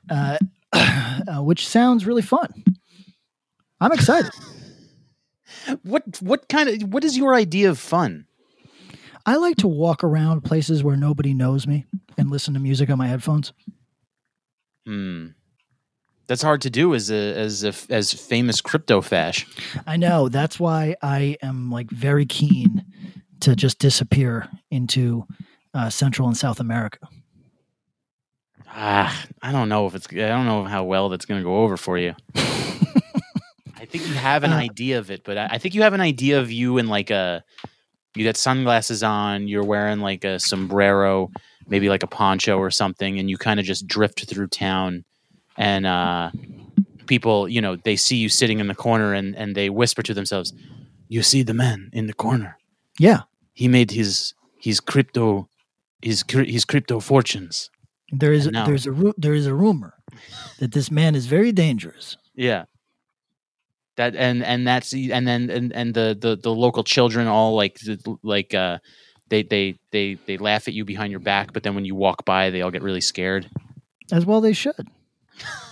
uh, <coughs> uh, which sounds really fun. I'm excited. <laughs> What what kind of what is your idea of fun? I like to walk around places where nobody knows me and listen to music on my headphones. Hmm. That's hard to do as a as a as famous crypto fash. I know. That's why I am like very keen to just disappear into uh, Central and South America. Ah, I don't know if it's. I don't know how well that's going to go over for you. <laughs> I think you have an Uh, idea of it, but I, I think you have an idea of you in like a. You got sunglasses on. You're wearing like a sombrero, maybe like a poncho or something, and you kind of just drift through town, and uh, people, you know, they see you sitting in the corner, and and they whisper to themselves, "You see the man in the corner? Yeah. He made his his crypto, his his crypto fortunes." There is I know. there's a there is a rumor that this man is very dangerous. Yeah. That and and that's and then and, and the, the the local children all like like uh they they they they laugh at you behind your back, but then when you walk by, they all get really scared. As well they should. <laughs>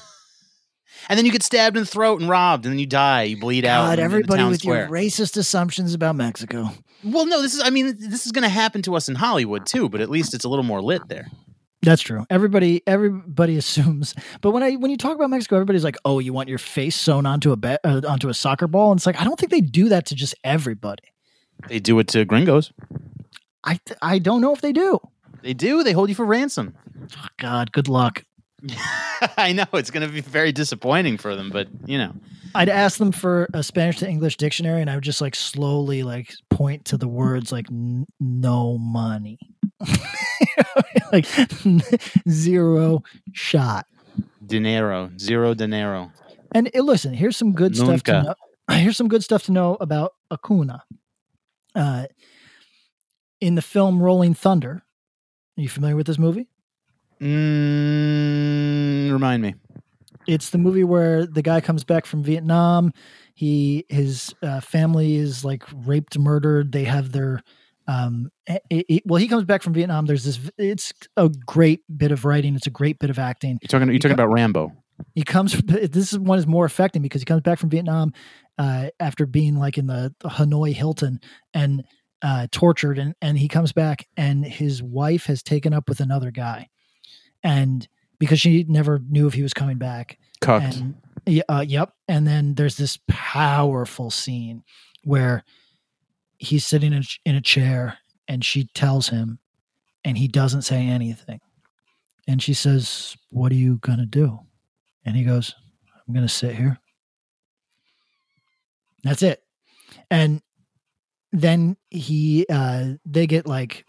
And then you get stabbed in the throat and robbed, and then you die. You bleed out. God, the everybody with square. your racist assumptions about Mexico. Well, no, this is. I mean, this is going to happen to us in Hollywood too, but at least it's a little more lit there. That's true. Everybody everybody <laughs> assumes. But when I when you talk about Mexico, everybody's like, "Oh, you want your face sewn onto a ba- uh, onto a soccer ball?" And it's like, I don't think they do that to just everybody. They do it to gringos. I th- I don't know if they do. They do. They hold you for ransom. Oh, God, good luck. <laughs> I know it's going to be very disappointing for them, but you know. I'd ask them for a Spanish to English dictionary, and I would just like slowly like point to the words like n- "no money," <laughs> like <laughs> zero shot. Dinero, zero dinero. And uh, listen, here's some good stuff to Nunca. know. <clears throat> Here's some good stuff to know about Acuna. Uh, in the film Rolling Thunder, are you familiar with this movie? Mm, remind me. It's the movie where the guy comes back from Vietnam. He his uh, family is like raped, murdered. They have their um. It, it- well, he comes back from Vietnam. There's this. It's a great bit of writing. It's a great bit of acting. You're talking. You're talking about Rambo. He comes. <laughs> This is one is more affecting because he comes back from Vietnam uh, after being like in the, the Hanoi Hilton and uh, tortured, and and he comes back and his wife has taken up with another guy, and because she never knew if he was coming back. Cucked. And, uh, yep. And then there's this powerful scene where he's sitting in a, in a chair and she tells him, and he doesn't say anything. And she says, What are you going to do? And he goes, I'm going to sit here. That's it. And then he, uh, they get like,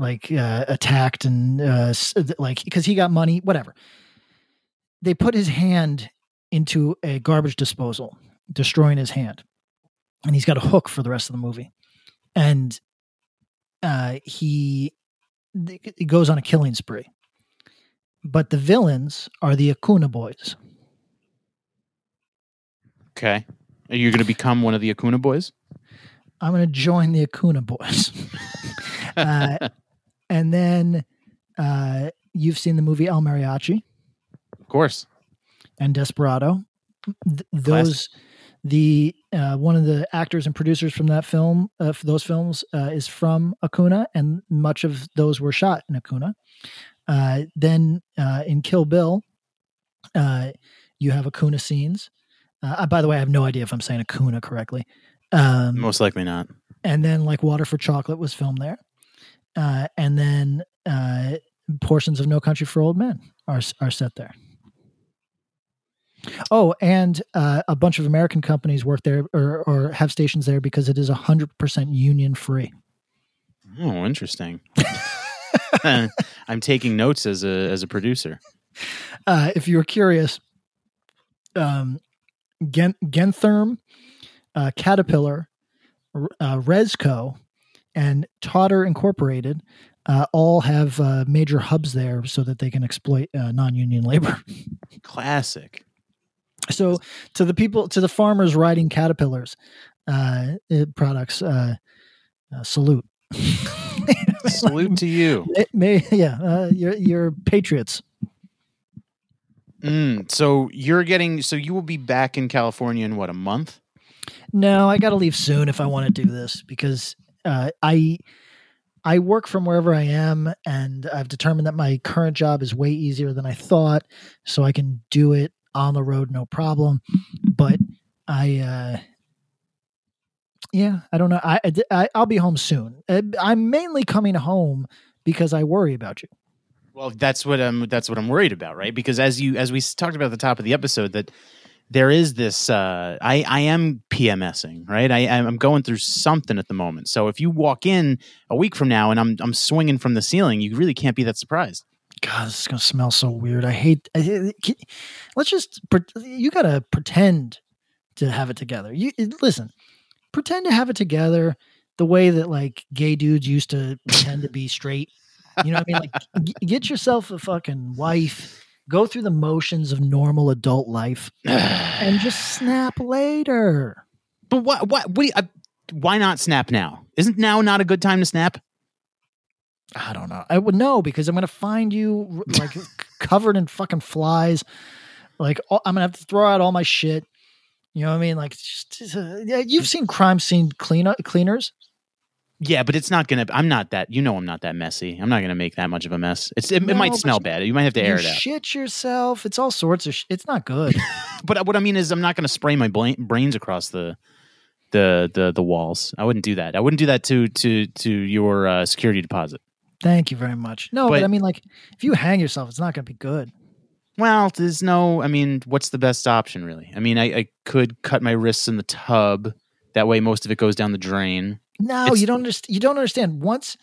like uh, attacked and uh, like because he got money, whatever. They put his hand into a garbage disposal, destroying his hand, and he's got a hook for the rest of the movie. And uh, he he goes on a killing spree. But the villains are the Acuna boys. Okay. Are you going to become one of the Acuna boys? I'm going to join the Acuna boys. <laughs> uh, and then uh, you've seen the movie El Mariachi Of course. and Desperado. Th- those the uh, one of the actors and producers from that film uh, for those films uh, is from Acuna, and much of those were shot in Acuna. Uh, then uh, in Kill Bill, uh, you have Acuna scenes. Uh, by the way, I have no idea if I'm saying Acuna correctly. Um, Most likely not. and then like Water for Chocolate was filmed there, uh, and then uh, portions of No Country for Old Men are are set there. Oh, and uh, a bunch of American companies work there or, or have stations there because it is hundred percent union free. Oh, interesting. I'm taking notes as a as a producer. <laughs> Uh, if you're curious, um, Gen- Gentherm, uh, Caterpillar, uh, Resco, and Totter Incorporated uh, all have uh, major hubs there so that they can exploit uh, non-union labor. <laughs> Classic. So to the people, to the farmers riding caterpillars uh, products, uh, uh, salute. <laughs> Salute to you. May, may- yeah, uh, you're, you're patriots. Mm, so you're getting so you will be back in California in what a month? No, I got to leave soon if I want to do this because uh, I I work from wherever I am, and I've determined that my current job is way easier than I thought, so I can do it on the road no problem. But I, uh, yeah, I don't know. I, I I'll be home soon. Uh, I'm mainly coming home because I worry about you. Well, that's what I'm. That's what I'm worried about, right? Because as you, as we talked about at the top of the episode, that there is this. Uh, I I am PMSing, right? I I'm going through something at the moment. So if you walk in a week from now and I'm I'm swinging from the ceiling, you really can't be that surprised. God, this is gonna smell so weird. I hate. I, can- let's just. You gotta pretend to have it together. You listen. Pretend to have it together the way that like gay dudes used to pretend to be straight. You know what I mean? Like, g- get yourself a fucking wife. Go through the motions of normal adult life, <sighs> and just snap later. But what what what? you- uh, why not snap now? Isn't now not a good time to snap? I don't know. I would know because I'm gonna find you <laughs> like covered in fucking flies. Like all, I'm gonna have to throw out all my shit. You know what I mean? Like, just, just, uh, yeah, you've seen crime scene clean cleaners. Yeah, but it's not gonna. I'm not that. You know, I'm not that messy. I'm not gonna make that much of a mess. It's it, it might smell you- bad. You might have to air it out. shit yourself. It's all sorts of. Sh- it's not good. <laughs> But what I mean is, I'm not gonna spray my bla- brains across the the the the walls. I wouldn't do that. I wouldn't do that to to to your uh, security deposit. Thank you very much. No, but, But- I mean, like, if you hang yourself, it's not gonna be good. Well, there's no. I mean, what's the best option, really? I mean, I, I could cut my wrists in the tub. That way, most of it goes down the drain. No, It's- you don't understand. You don't understand. Once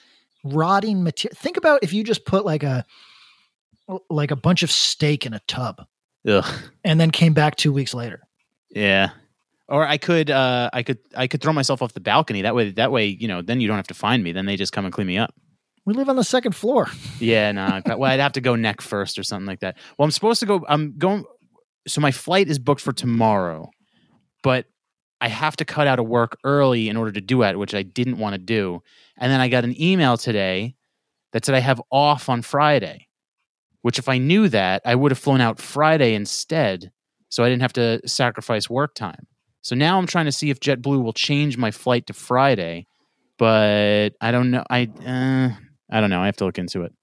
rotting material. Think about if you just put like a like a bunch of steak in a tub Ugh. and then came back two weeks later. Yeah. Or I could, uh, I could, I could throw myself off the balcony. That way, that way, you know, then you don't have to find me. Then they just come and clean me up. We live on the second floor. Yeah, no. <laughs> but well, I'd have to go neck first or something like that. Well, I'm supposed to go. I'm going. So my flight is booked for tomorrow, but I have to cut out of work early in order to do it, which I didn't want to do. And then I got an email today that said I have off on Friday, which if I knew that, I would have flown out Friday instead, so I didn't have to sacrifice work time. So now I'm trying to see if JetBlue will change my flight to Friday, but I don't know. I uh, I don't know. I have to look into it.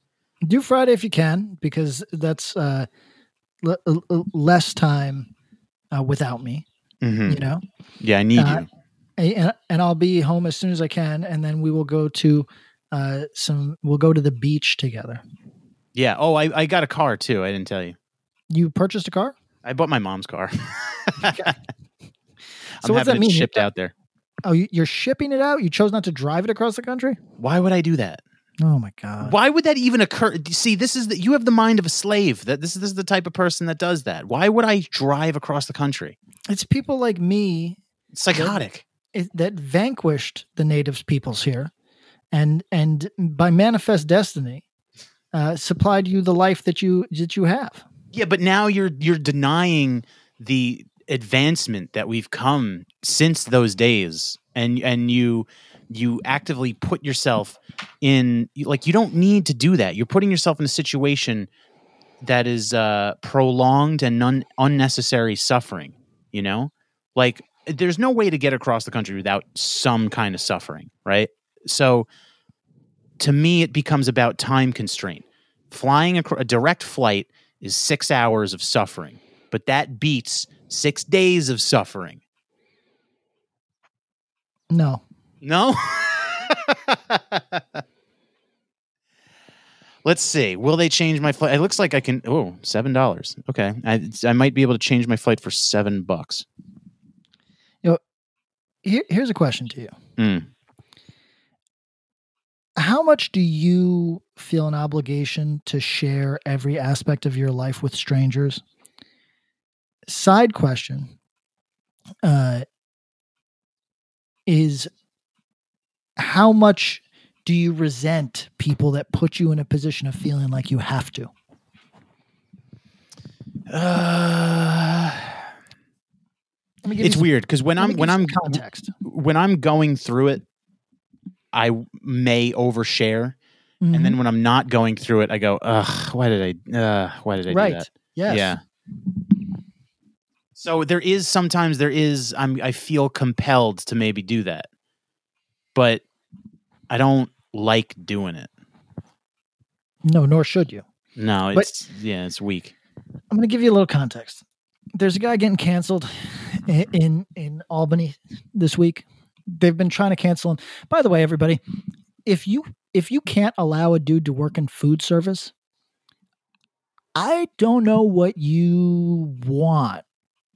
Do Friday if you can, because that's uh, l- l- l- less time uh, without me. Mhm. You know, Yeah, I need Uh, you. And, and I'll be home as soon as I can, and then we will go to uh, some. We'll go to the beach together. Yeah. Oh, I, I got a car too. I didn't tell you. You purchased a car? I bought my mom's car. <laughs> I'm So what's having that mean? shipped out there. Oh, you're shipping it out? You chose not to drive it across the country? Why would I do that? Oh my god! Why would that even occur? See, this is that you have the mind of a slave. That this is this is the type of person that does that. Why would I drive across the country? It's people like me psychotic. it, that vanquished the natives peoples here, and and by manifest destiny, uh, supplied you the life that you that you have. Yeah, but now you're you're denying the advancement that we've come since those days, and and you you actively put yourself in like you don't need to do that. You're putting yourself in a situation that is uh, prolonged and un- unnecessary suffering. You know, like there's no way to get across the country without some kind of suffering, right? So to me, it becomes about time constraint. Flying acro- a direct flight is six hours of suffering, but that beats six days of suffering. No, No? <laughs> Let's see. Will they change my flight? It looks like I can. Oh, seven dollars. Okay, I, I might be able to change my flight for seven bucks. You Here, here's a question to you: Mm. How much do you feel an obligation to share every aspect of your life with strangers? Side question uh, is how much do you resent people that put you in a position of feeling like you have to? Uh, it's some- weird because when I'm when I'm context. when I'm going through it, I may overshare, and Mhm. then when I'm not going through it, I go, "Ugh, why did I? Uh, why did I right. do that?" Yes. Yeah. So there is sometimes there is I'm I feel compelled to maybe do that. But I don't like doing it. No, nor should you. No, But- it's yeah, it's weak. I'm going to give you a little context. There's a guy getting canceled i- in in Albany this week. They've been trying to cancel him. By the way, everybody, if you if you can't allow a dude to work in food service, I don't know what you want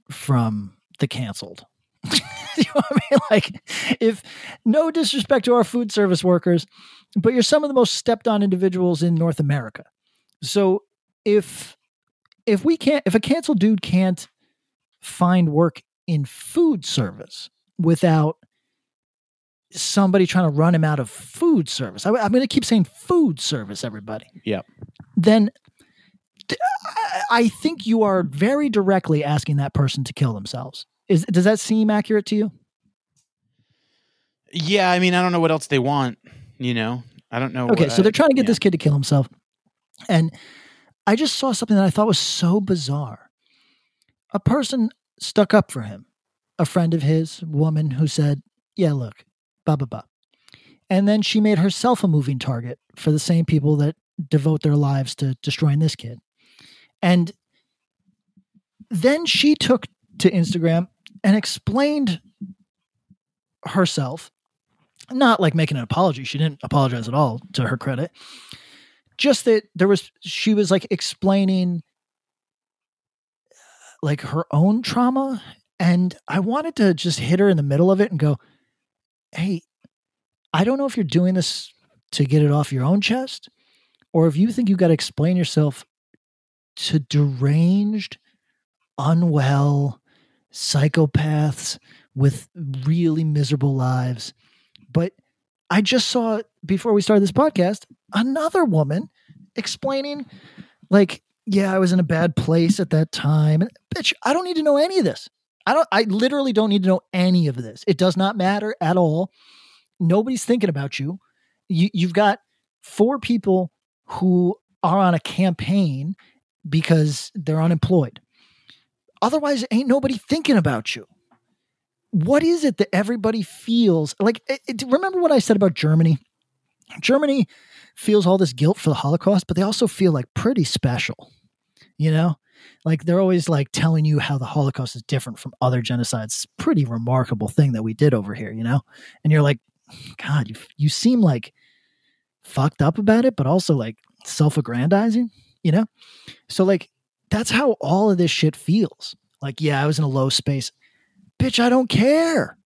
from the canceled. <laughs> <laughs> you know what I mean? Like, if no disrespect to our food service workers, but you're some of the most stepped on individuals in North America. So if if we can't if a canceled dude can't find work in food service without somebody trying to run him out of food service I, am going to keep saying food service everybody Yep. then i think you are very directly asking that person to kill themselves is does that seem accurate to you Yeah, I mean, I don't know what else they want. You know, I don't know. Okay, so I- they're trying to get yeah. this kid to kill himself. And I just saw something that I thought was so bizarre. A person stuck up for him, a friend of his, woman who said, Yeah, look, blah, blah, blah. And then she made herself a moving target for the same people that devote their lives to destroying this kid. And then she took to Instagram and explained herself not like making an apology. She didn't apologize at all to her credit. Just that there was she was like explaining like her own trauma and I wanted to just hit her in the middle of it and go, "Hey, I don't know if you're doing this to get it off your own chest or if you think you got to explain yourself to deranged, unwell psychopaths with really miserable lives." But I just saw before we started this podcast another woman explaining, like, yeah, I was in a bad place at that time. And bitch, I don't need to know any of this. I don't. I literally don't need to know any of this. It does not matter at all. Nobody's thinking about you. you you've got four people who are on a campaign because they're unemployed. Otherwise, ain't nobody thinking about you. What is it that everybody feels like eh, eh, it, it- remember what i said about germany? Germany feels all this guilt for the holocaust but they also feel like pretty special you know? Like they're always like telling you how the holocaust is different from other genocides. Pretty remarkable thing that we did over here you know? And you're like god you, you seem like fucked up about it but also like self-aggrandizing you know? So like that's how all of this shit feels like yeah i was in a low space bitch, I don't care.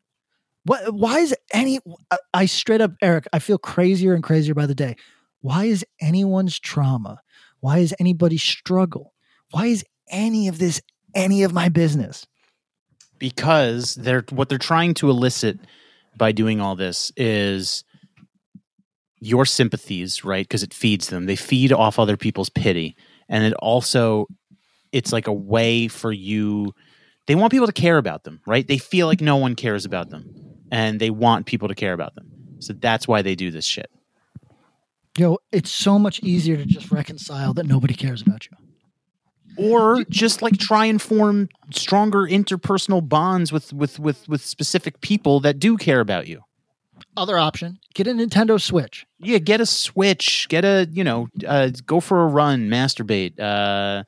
What? Why is any? I- I straight up, Eric. I feel crazier and crazier by the day. Why is anyone's trauma? Why is anybody's struggle? Why is any of this any of my business? because they're what they're trying to elicit by doing all this is your sympathies, right? Because it feeds them. They feed off other people's pity, and it also it's like a way for you. They want people to care about them, right? They feel like no one cares about them, and they want people to care about them. So that's why they do this shit. Yo, it's so much easier to just reconcile that nobody cares about you. or just like try and form stronger interpersonal bonds with with with with specific people that do care about you Other option: get a Nintendo Switch. yeah get a switch get a you know uh, go for a run masturbate uh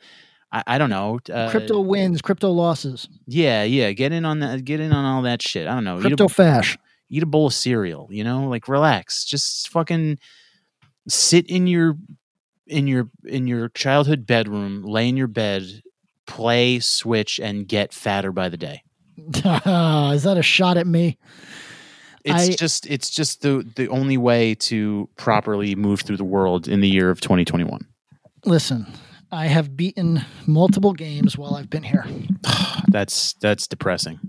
I, I don't know. Uh, crypto wins, crypto losses, Yeah, yeah. Get in on that. Get in on all that shit. I don't know. crypto eat, a, fash. eat a bowl of cereal. You know, like relax. Just fucking sit in your in your in your childhood bedroom, lay in your bed, play Switch, and get fatter by the day. <laughs> Is that a shot at me? It's I- just it's just the the only way to properly move through the world in the year of 2021. Listen, I have beaten multiple games while I've been here. <sighs> That's that's depressing.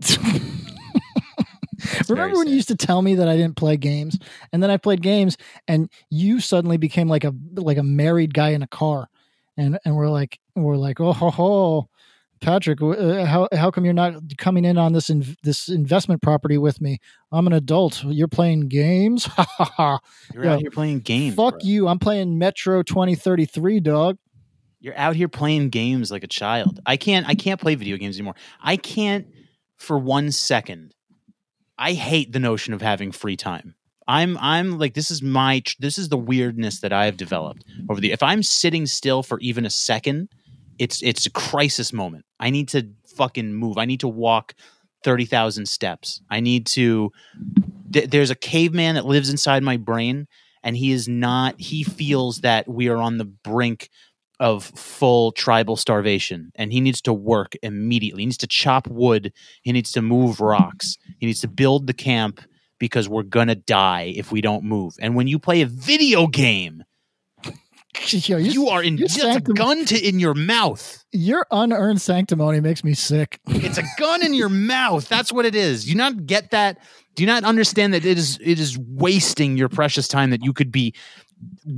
<laughs> That's Remember when you used to tell me that I didn't play games, and then I played games, and you suddenly became like a like a married guy in a car, and and we're like we're like oh ho ho, Patrick, uh, how how come you're not coming in on this in, this investment property with me? I'm an adult. You're playing games. <laughs> Ha ha ha. You're Yo, out here playing games. Fuck bro. you. I'm playing Metro 2033, dog. You're out here playing games like a child. I can't I can't play video games anymore. I can't for one second. I hate the notion of having free time. I'm I'm like this is my this is the weirdness that I've developed over the. If I'm sitting still for even a second, it's it's a crisis moment. I need to fucking move. I need to walk thirty thousand steps. I need to. Th- there's a caveman that lives inside my brain, and he is not. He feels that we are on the brink of full tribal starvation and he needs to work immediately. He needs to chop wood. He needs to move rocks. He needs to build the camp because we're going to die if we don't move. And when you play a video game, <laughs> Yo, you, you are in your just a gun to in your mouth. your unearned sanctimony makes me sick. <laughs> It's a gun in your mouth. That's what it is. You not get that? Do you not understand that it is it is wasting your precious time that you could be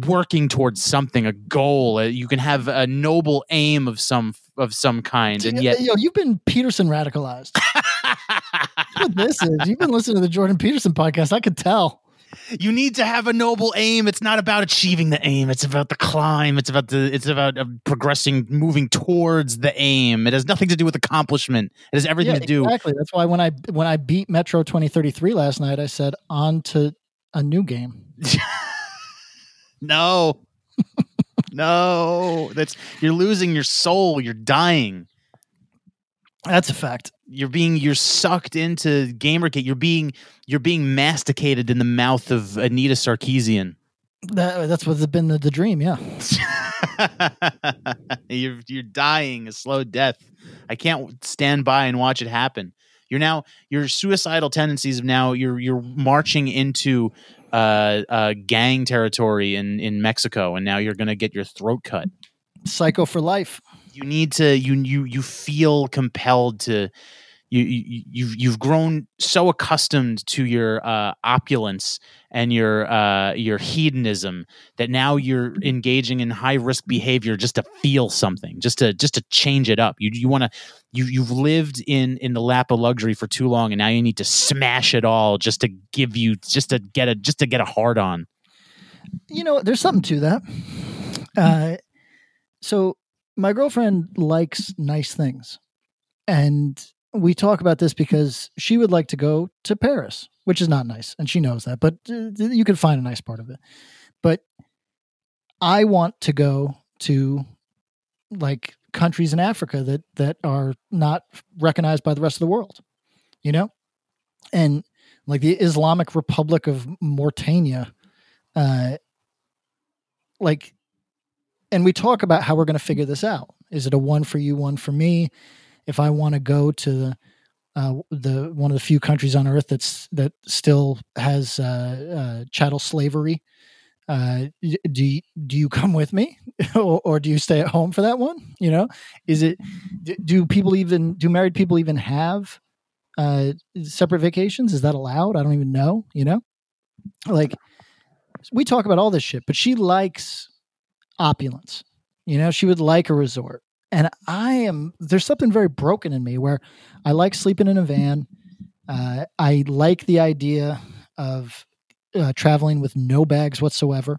working towards something, a goal. Uh, you can have a noble aim of some of some kind, and yet yo, you've been Peterson radicalized. <laughs> What this is. You've been listening to the Jordan Peterson podcast. I could tell. You need to have a noble aim. It's not about achieving the aim. It's about the climb. It's about the. It's about uh, progressing, moving towards the aim. It has nothing to do with accomplishment. It has everything Yeah, to do. exactly. That's why when I when I beat Metro 2033 last night, I said on to a new game. <laughs> No, no. That's you're losing your soul. You're dying. That's a fact. You're being you're sucked into Gamergate. You're being you're being masticated in the mouth of Anita Sarkeesian. That, that's what's been the, the dream. Yeah. <laughs> you're you're dying a slow death. I can't stand by and watch it happen. You're now your suicidal tendencies of now you're you're marching into uh, uh, gang territory in in Mexico, and now you're gonna get your throat cut. Psycho for life. You need to you you you feel compelled to. You, you you've you've grown so accustomed to your uh, opulence and your uh, your hedonism that now you're engaging in high risk behavior just to feel something, just to just to change it up. You you want to you you've lived in in the lap of luxury for too long, and now you need to smash it all just to give you just to get a just to get a hard on. You know, there's something to that. Uh, so my girlfriend likes nice things, and we talk about this because she would like to go to Paris, which is not nice, and she knows that. But uh, you can find a nice part of it. But I want to go to like countries in Africa that that are not recognized by the rest of the world, you know, and like the Islamic Republic of Mauritania, uh, like, and we talk about how we're going to figure this out. Is it a one for you, one for me? If I want to go to the uh, the one of the few countries on earth that's that still has uh, uh, chattel slavery, uh, do you, do you come with me, <laughs> or, or do you stay at home for that one? You know, is it do, do people even do married people even have uh, separate vacations? Is that allowed? I don't even know. You know, like we talk about all this shit, but she likes opulence. You know, she would like a resort. And I am, there's something very broken in me where I like sleeping in a van. Uh, I like the idea of uh, traveling with no bags whatsoever,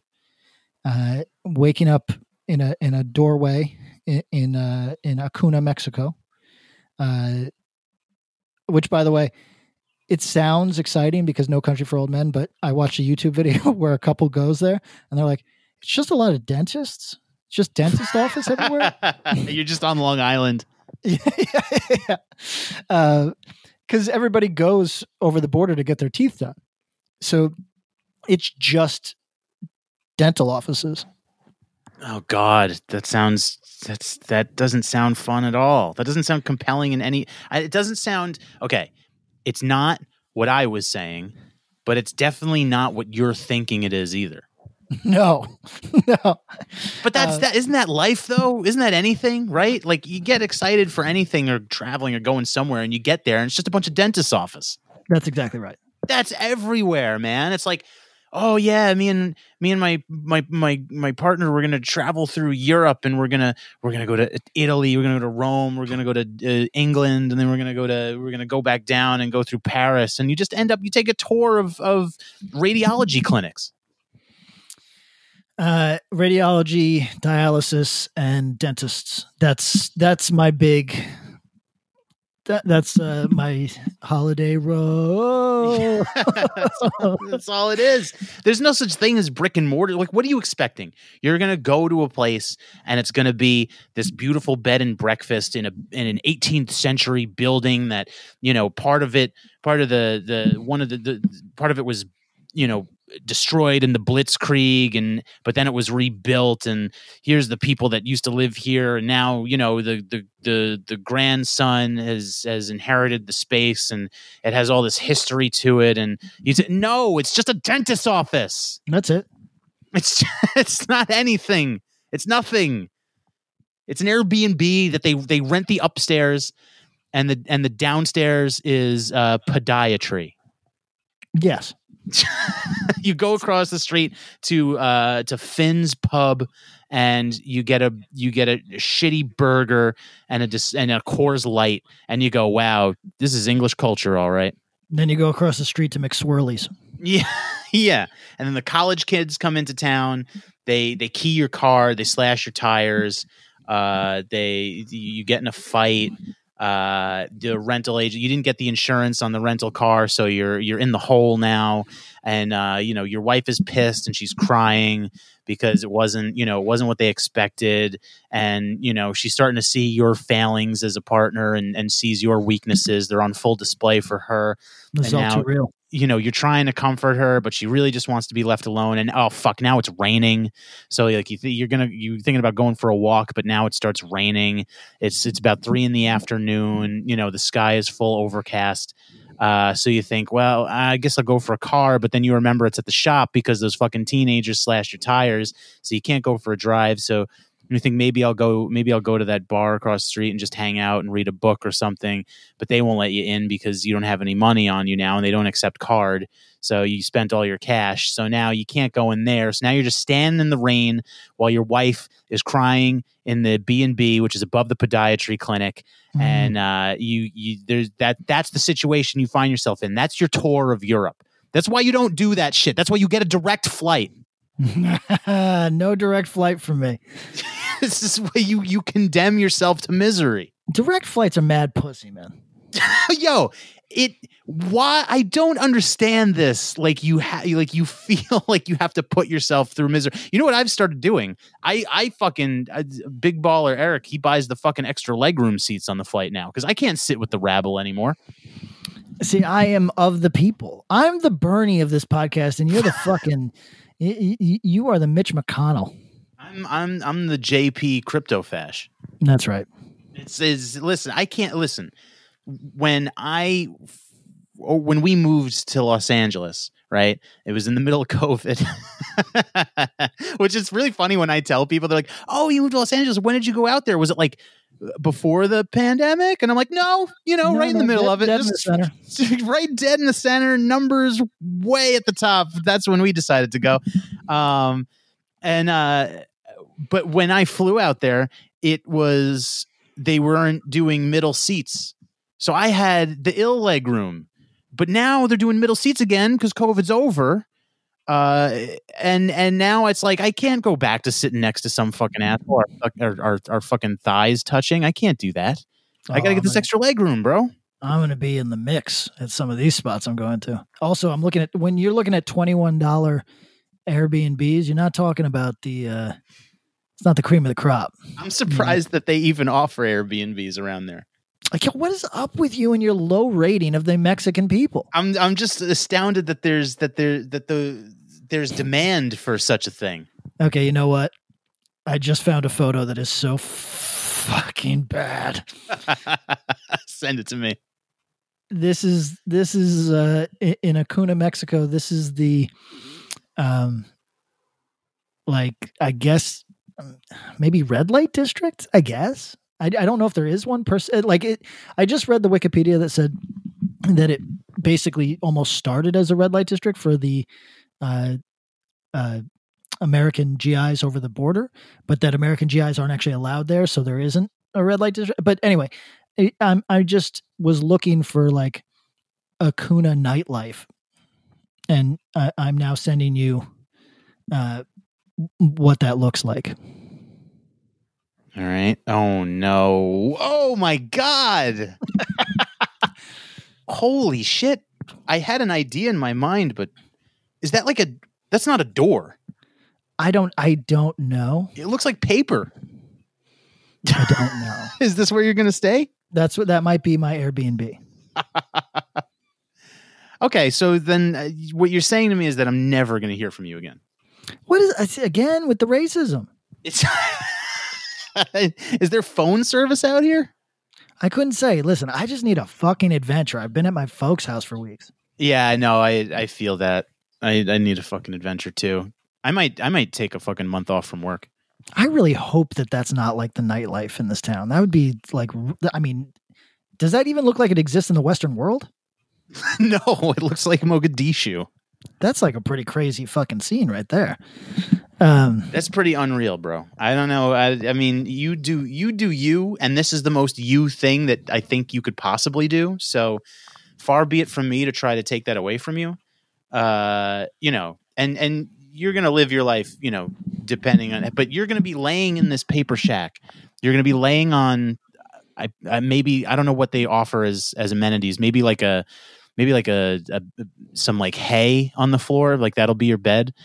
uh, waking up in a in a doorway in in, uh, in Acuna, Mexico. Uh, which, by the way, it sounds exciting because No Country for Old Men. But I watched a YouTube <laughs> video where a couple goes there, and they're like, "It's just a lot of dentists. It's just dentist office everywhere." <laughs> You're just on Long Island. <laughs> yeah, yeah. Because uh, everybody goes over the border to get their teeth done, so it's just dental offices. Oh God, that sounds that's that doesn't sound fun at all. That doesn't sound compelling in any. It doesn't sound okay. It's not what I was saying, but it's definitely not what you're thinking it is either. <laughs> No, <laughs> no. But that's Uh, that. Isn't that life though? Isn't that anything? Right? Like you get excited for anything or traveling or going somewhere, and you get there, and it's just a bunch of dentist's office. That's exactly right. That's everywhere, man. It's like, oh yeah, me and me and my my my my partner, we're gonna travel through Europe, and we're gonna we're gonna go to Italy, we're gonna go to Rome, we're gonna go to uh, England, and then we're gonna go to we're gonna go back down and go through Paris, and you just end up you take a tour of of radiology clinics. Uh, radiology, dialysis, and dentists. That's that's my big that, that's uh, my holiday row. that's, all, <laughs> that's all it is. There's no such thing as brick and mortar. Like, what are you expecting? You're gonna go to a place and it's gonna be this beautiful bed and breakfast in a in an 18th century building that you know part of it, part of the the one of the, the part of it was you know destroyed in the blitzkrieg and but then it was rebuilt and here's the people that used to live here and now you know the the the, the grandson has has inherited the space and it has all this history to it and you said no it's just a dentist's office That's it. it's <laughs> it's not anything it's nothing it's an airbnb that they they rent the upstairs and the and the downstairs is uh podiatry Yes. <laughs> you go across the street to uh to Finn's pub and you get a you get a shitty burger and a dis- and a Coors Light and you go wow this is English culture all right. Then you go across the street to McSwirlies. yeah <laughs> yeah. And then the college kids come into town. They they key your car. They slash your tires. Uh they you get in a fight uh the rental agent you didn't get the insurance on the rental car so you're you're in the hole now. And uh you know your wife is pissed and she's crying because it wasn't you know it wasn't what they expected. And you know she's starting to see your failings as a partner and and sees your weaknesses. They're on full display for her. Is And all now- too real. You know you're trying to comfort her but she really just wants to be left alone. And oh fuck now it's raining. So like you th- you're gonna you're thinking about going for a walk but now it starts raining. It's it's about three in the afternoon. You know the sky is full overcast. Uh, so you think, well, I guess I'll go for a car, but then you remember it's at the shop because those fucking teenagers slashed your tires, so you can't go for a drive. So you think maybe I'll go, maybe I'll go to that bar across the street and just hang out and read a book or something, but they won't let you in because you don't have any money on you now, and they don't accept card. So you spent all your cash. So now you can't go in there. So now you're just standing in the rain while your wife is crying in the B and B, which is above the podiatry clinic, Mm. and uh, you you there's that that's the situation you find yourself in. That's your tour of Europe. That's why you don't do that shit. That's why you get a direct flight. <laughs> no direct flight for me. <laughs> this is why you you condemn yourself to misery. Direct flights are mad pussy, man. <laughs> Yo, it why I don't understand this. Like you ha- like you feel like you have to put yourself through misery. You know what I've started doing? I I fucking uh, big baller Eric. He buys the fucking extra legroom seats on the flight now because I can't sit with the rabble anymore. See, I am of the people. I'm the Bernie of this podcast, and you're the fucking. You are the Mitch McConnell. I'm I'm I'm the JP crypto fash. That's right. It's is listen. I can't listen. When I or oh, when we moved to Los Angeles, right? It was in the middle of COVID, <laughs> which is really funny when I tell people they're like, "Oh, you moved to Los Angeles. When did you go out there? Was it like before the pandemic?" And I'm like, "No, you know, No, right in the middle dead- of it, dead in the just <laughs> right dead in the center. Numbers way at the top. That's when we decided to go. Um, and uh, but when I flew out there, it was they weren't doing middle seats, so I had the ill leg room. But now they're doing middle seats again because COVID's over. Uh, and and now it's like I can't go back to sitting next to some fucking asshole or, or, or, or fucking thighs touching. I can't do that. I gotta Oh, get this man. extra leg room, bro. I'm going to be in the mix at some of these spots I'm going to. Also, I'm looking at when you're looking at $21 Airbnbs, you're not talking about the uh it's not the cream of the crop. I'm surprised that they even offer Airbnbs around there. Like yo, what is up with you and your low rating of the Mexican people? I'm I'm just astounded that there's that there that the there's demand for such a thing. Okay, you know what? I just found a photo that is so fucking bad. <laughs> Send it to me. This is this is uh in Acuna, Mexico. This is the um like I guess um, maybe red light district, I guess. I, I don't know if there is one person like it I just read the Wikipedia that said that it basically almost started as a red light district for the uh uh American GIs over the border, but that American GIs aren't actually allowed there, so there isn't a red light district. But anyway, I, I'm I just was looking for like Acuna nightlife, and I, I'm now sending you uh, what that looks like. All right. Oh no. Oh my god. <laughs> Holy shit. I had an idea in my mind, but is that like a that's not a door. I don't. I don't know. It looks like paper. I don't know. <laughs> Is this where you're going to stay? That's what that might be my Airbnb. <laughs> Okay, so then uh, what you're saying to me is that I'm never going to hear from you again. What is again with the racism? It's <laughs> Is there phone service out here? I couldn't say. Listen, I just need a fucking adventure. I've been at my folks' house for weeks. Yeah, no, I I feel that. I I need a fucking adventure too. I might I might take a fucking month off from work. I really hope that that's not like the nightlife in this town. That would be like, I mean, does that even look like it exists in the Western world? <laughs> <laughs> no, it looks like Mogadishu. That's like a pretty crazy fucking scene right there. Um, That's pretty unreal, bro. I don't know. I, I mean, you do you do you, and this is the most you thing that I think you could possibly do. So far be it from me to try to take that away from you. Uh, you know, and and you're gonna live your life, you know, depending on it. But you're gonna be laying in this paper shack. You're gonna be laying on. I, I maybe I don't know what they offer as as amenities. Maybe like a maybe like a, a some like hay on the floor. Like that'll be your bed.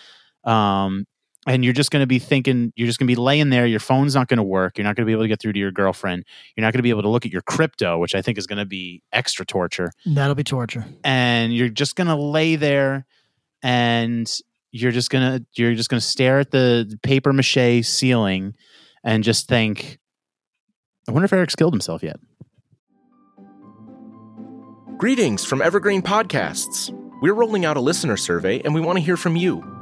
Um, and you're just going to be thinking you're just going to be laying there your phone's not going to work you're not going to be able to get through to your girlfriend you're not going to be able to look at your crypto which i think is going to be extra torture that'll be torture. and you're just going to lay there and you're just going to you're just going to stare at the paper mache ceiling and just think i wonder if eric's killed himself yet Greetings from Evergreen Podcasts. We're rolling out a listener survey and we want to hear from you.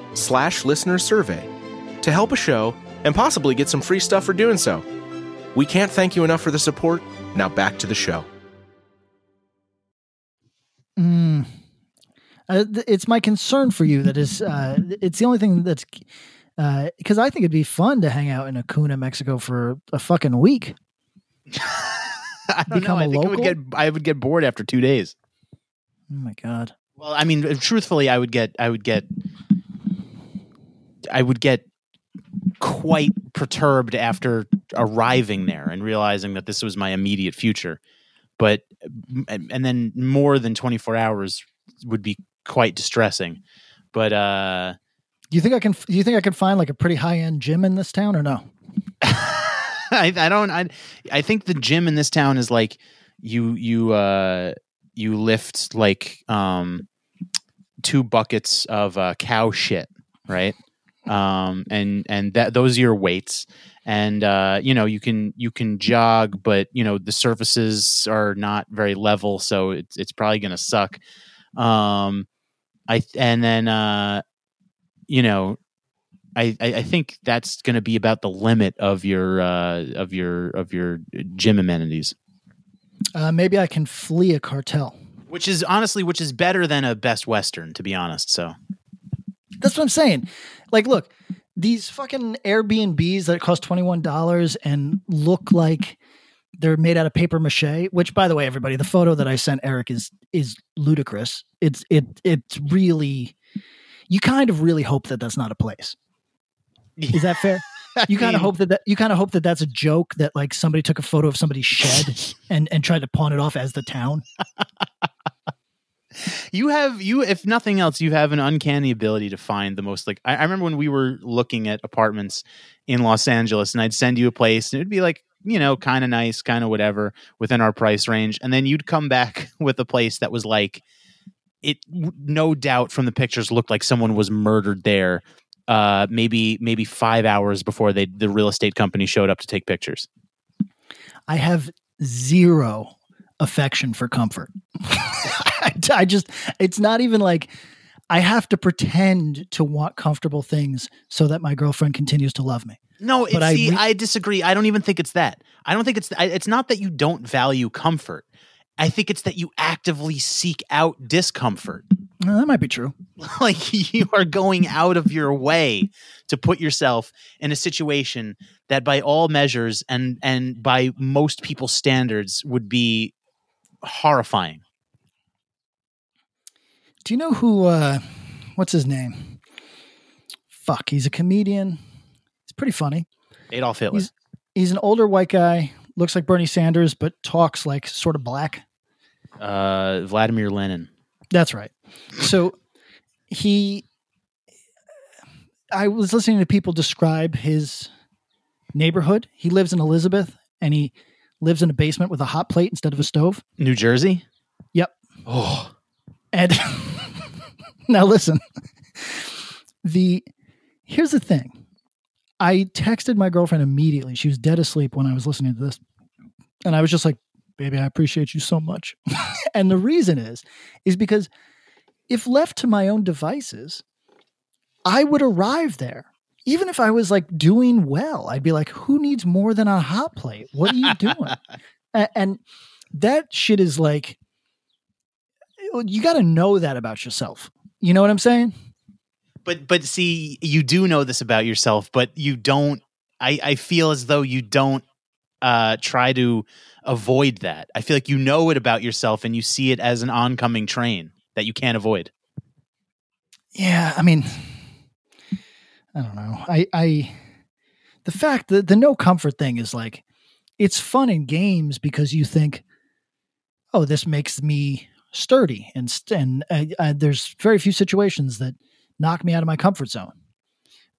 slash listener survey to help a show and possibly get some free stuff for doing so. We can't thank you enough for the support. Now back to the show. Mm. Uh, th- it's my concern for you that is. Uh, it's the only thing that's because I think it'd be fun to hang out in Acuna, Mexico for a fucking week. <laughs> i don't Become know i a think it would local? get i would get bored after two days Oh my god! Well, I mean, truthfully, I would get, I would get, I would get quite perturbed after arriving there and realizing that this was my immediate future. But, and then more than 24 hours would be quite distressing. But, uh, Do you think I can? Do you think I can find like a pretty high end gym in this town or no? <laughs> I, I don't, I, I think the gym in this town is like you, you, uh, you lift like, um, two buckets of uh, cow shit, right? Um, and and that those are your weights, and uh, you know you can you can jog, but you know the surfaces are not very level, so it's it's probably gonna suck. Um, I and then uh, you know. I, I I think that's going to be about the limit of your uh, of your of your gym amenities, Uh, maybe I can flee a cartel. which is honestly which is better than a Best Western, to be honest. So That's what I'm saying. Like, look, these fucking Airbnbs that cost twenty one dollars and look like they're made out of paper mache. Which, by the way, everybody, the photo that I sent Eric is is ludicrous. It's it it's really. You kind of really hope that that's not a place. Is that fair? <laughs> You kind of hope that, that you kind of hope that that's a joke that like somebody took a photo of somebody's shed <laughs> and and tried to pawn it off as the town. <laughs> you have you if nothing else you have an uncanny ability to find the most like I, I remember when we were looking at apartments in los angeles and i'd send you a place and it'd be like you know kind of nice kind of whatever within our price range and then you'd come back <laughs> with a place that was like it no doubt from the pictures looked like someone was murdered there uh maybe maybe five hours before they the real estate company showed up to take pictures. I have zero affection for comfort. <laughs> I, just, it's not even like I have to pretend to want comfortable things so that my girlfriend continues to love me. No, But I see, re- I disagree. I don't even think it's that. I don't think it's I- it's not that you don't value comfort. I think it's that you actively seek out discomfort. Well, that might be true. <laughs> like you are going out of your way to put yourself in a situation that by all measures and and by most people's standards would be horrifying. Do you know who? uh What's his name? Fuck, he's a comedian. He's pretty funny. Adolf Hitler. He's he's an older white guy. Looks like Bernie Sanders, but talks like sort of black. uh Vladimir Lenin. That's right. So he, I was listening to people describe his neighborhood. He lives in Elizabeth and he lives in a basement with a hot plate instead of a stove. New Jersey? Yep. Oh. And <laughs> now listen. The here's the thing. I texted my girlfriend immediately. She was dead asleep when I was listening to this. And I was just like, baby, I appreciate you so much. <laughs> and the reason is, is because if left to my own devices, I would arrive there. Even if I was like doing well, I'd be like, who needs more than a hot plate? What are you doing? <laughs> And that shit is like, you got to know that about yourself. You know what I'm saying? But but see, you do know this about yourself, but you don't I, I feel as though you don't uh try to avoid that. I feel like you know it about yourself and you see it as an oncoming train that you can't avoid. Yeah, I mean, I don't know. I, I, the fact that the no comfort thing is like, it's fun in games because you think, oh, this makes me sturdy, and and uh, uh, there's very few situations that knock me out of my comfort zone.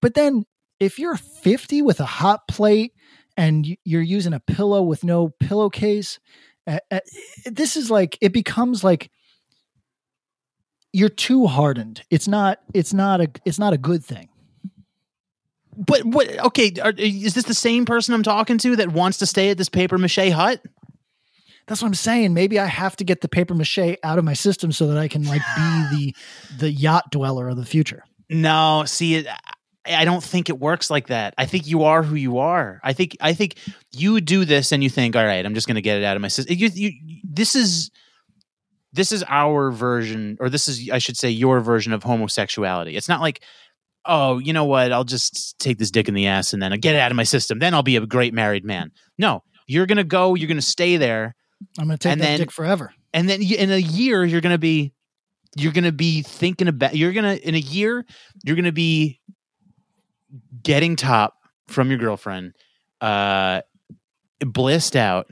But then, if you're 50 with a hot plate and you're using a pillow with no pillowcase, uh, this is like it becomes like you're too hardened. It's not. It's not a. It's not a good thing. But what okay, are, is this the same person I'm talking to that wants to stay at this paper mache hut? That's what I'm saying. Maybe I have to get the paper mache out of my system so that I can like be <sighs> the the yacht dweller of the future. No, see it I don't think it works like that. I think you are who you are. I think I think you do this and you think, all right, I'm just going to get it out of my system. You, you, this is this is our version, or this is I should say your version of homosexuality. It's not like, oh, you know what? I'll just take this dick in the ass and then I'll get it out of my system. Then I'll be a great married man. No, you're going to go. You're going to stay there. I'm going to take that then- dick forever. and then in a year you're gonna be you're gonna be thinking about you're gonna in a year you're gonna be getting top from your girlfriend uh blissed out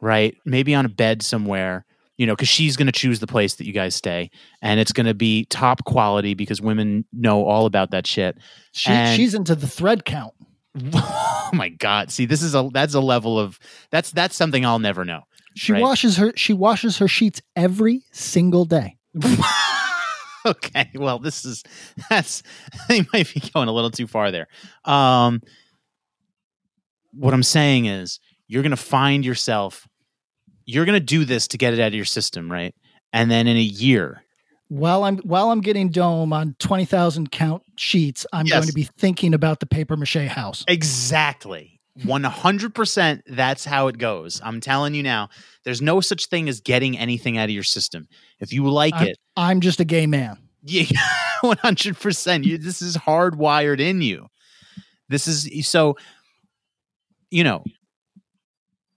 right maybe on a bed somewhere you know because she's gonna choose the place that you guys stay and it's gonna be top quality because women know all about that shit She, And- she's into the thread count. <laughs> oh my god see this is a that's a level of that's that's something i'll never know She Right. washes her. She washes her sheets every single day. <laughs> okay well this is that's <laughs> they might be going a little too far there um what i'm saying is you're gonna find yourself you're gonna do this to get it out of your system right and then in a year While I'm while I'm getting dome on twenty thousand count sheets, I'm Yes. going to be thinking about the paper mache house. exactly 100% that's how it goes i'm telling you now there's no such thing as getting anything out of your system if you like I'm, it I'm just a gay man. Yeah, <laughs> one hundred percent. You this is hardwired in you. This is so. You know,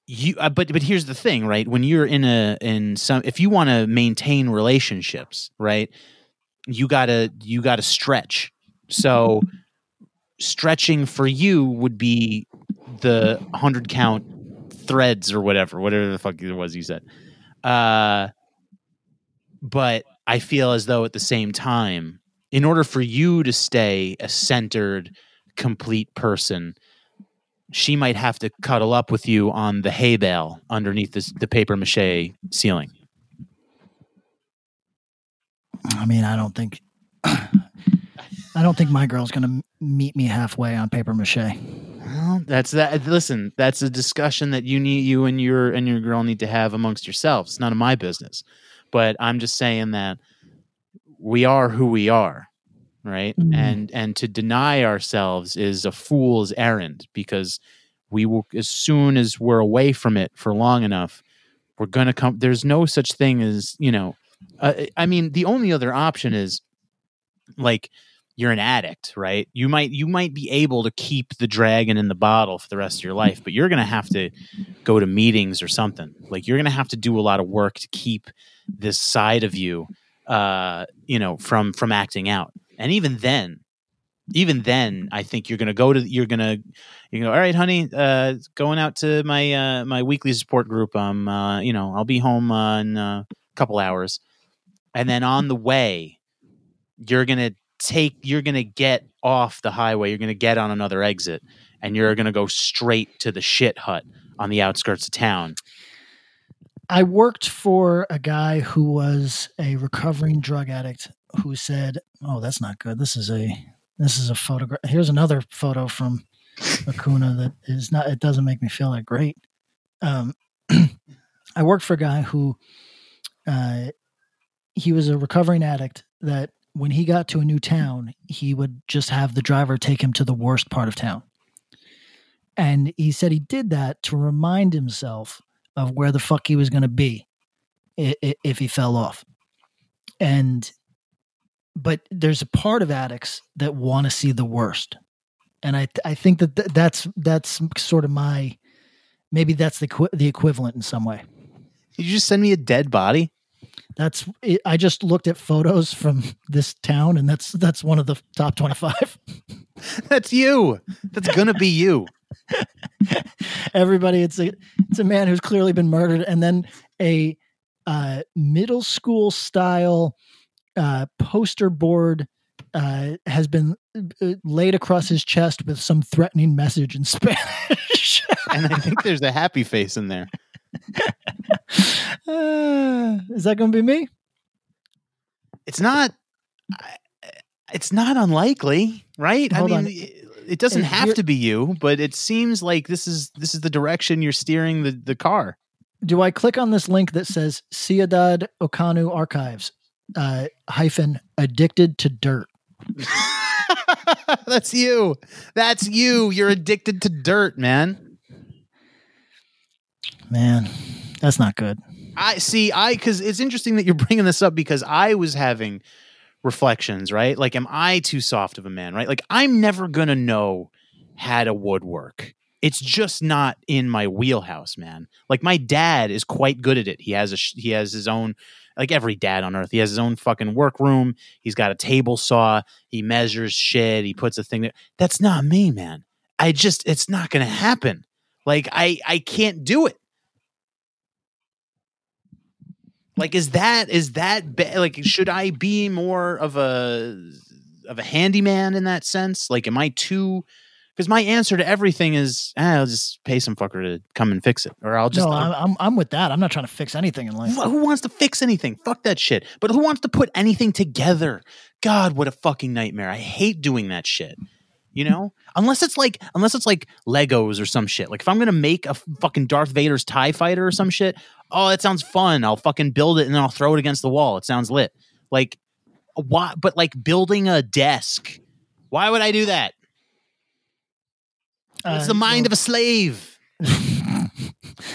you. Uh, but but here's the thing, right? When you're in a in some, if you want to maintain relationships, right? You gotta you gotta stretch. So stretching for you would be the hundred count threads or whatever, whatever the fuck it was you said. Uh, but I feel as though at the same time, in order for you to stay a centered, complete person, she might have to cuddle up with you on the hay bale underneath this, the paper mache ceiling. I mean, I don't think. <clears throat> I don't think my girl's going to meet me halfway on paper mache. Well, that's that. Listen, that's a discussion that you need, you and your and your girl need to have amongst yourselves. It's none of my business, but I'm just saying that we are who we are right? Mhm. and and to deny ourselves is a fool's errand because we will as soon as we're away from it for long enough we're gonna come there's no such thing as you know uh, i mean the only other option is like you're an addict right? You might you might be able to keep the dragon in the bottle for the rest of your life but you're gonna have to go to meetings or something. Like you're gonna have to do a lot of work to keep this side of you uh you know from from acting out and even then even then i think you're gonna go to you're gonna you go all right honey uh going out to my uh my weekly support group. Um uh you know i'll be home uh, in a couple hours. And then on the way you're gonna take you're gonna get off the highway. You're gonna get on another exit and you're gonna go straight to the shit hut on the outskirts of town I worked for a guy who was a recovering drug addict who said, "Oh, that's not good. This is a this is a photograph. Here's another photo from Acuna that is not. It doesn't make me feel that great." Um, <clears throat> I worked for a guy who uh, he was a recovering addict that when he got to a new town, he would just have the driver take him to the worst part of town. And he said he did that to remind himself of where the fuck he was going to be if he fell off. And, but there's a part of addicts that want to see the worst. And I, I think that th- that's, that's sort of my, maybe that's the, the equivalent in some way. Did you just send me a dead body? That's, it, I just looked at photos from this town and that's, that's one of the top 25. <laughs> That's you. That's gonna be you. <laughs> everybody it's a it's a man who's clearly been murdered and then a uh, middle school style uh, poster board uh, has been uh, laid across his chest with some threatening message in <laughs> Spanish. And I think there's a happy face in there. Uh, is that going to be me? It's not. It's not unlikely, right? Hold I on. mean, it, doesn't have to be you, but it seems like this is this is the direction you're steering the the car. Do I click on this link that says Ciudad Acuna Archives uh, hyphen addicted to dirt? <laughs> That's you. That's you. You're addicted to dirt, man. Man, that's not good. I see. I because it's interesting that you're bringing this up because I was having reflections, right? Like, am I too soft of a man, right? Like, I'm never gonna know how to woodwork. It's just not in my wheelhouse, man. Like, my dad is quite good at it. He has a he has his own. Like every dad on earth, he has his own fucking workroom. He's got a table saw. He measures shit. He puts a thing there. That's not me, man. I just, it's not to happen. Like I, I can't do it. Like, is that is that like? Should I be more of a of a handyman in that sense? Like, am I too? Because my answer to everything is, eh, I'll just pay some fucker to come and fix it, or I'll just. no, I'll- I'm, I'm I'm with that. I'm not trying to fix anything in life. Who wants to fix anything? Fuck that shit. But who wants to put anything together? God, what a fucking nightmare. I hate doing that shit. You know? Unless it's like unless it's like Legos or some shit. Like if I'm gonna make a fucking Darth Vader's TIE fighter or some shit, oh that sounds fun. I'll fucking build it and then I'll throw it against the wall. It sounds lit. Like why but like building a desk. Why would I do that? It's Uh, the mind well- of a slave. <laughs>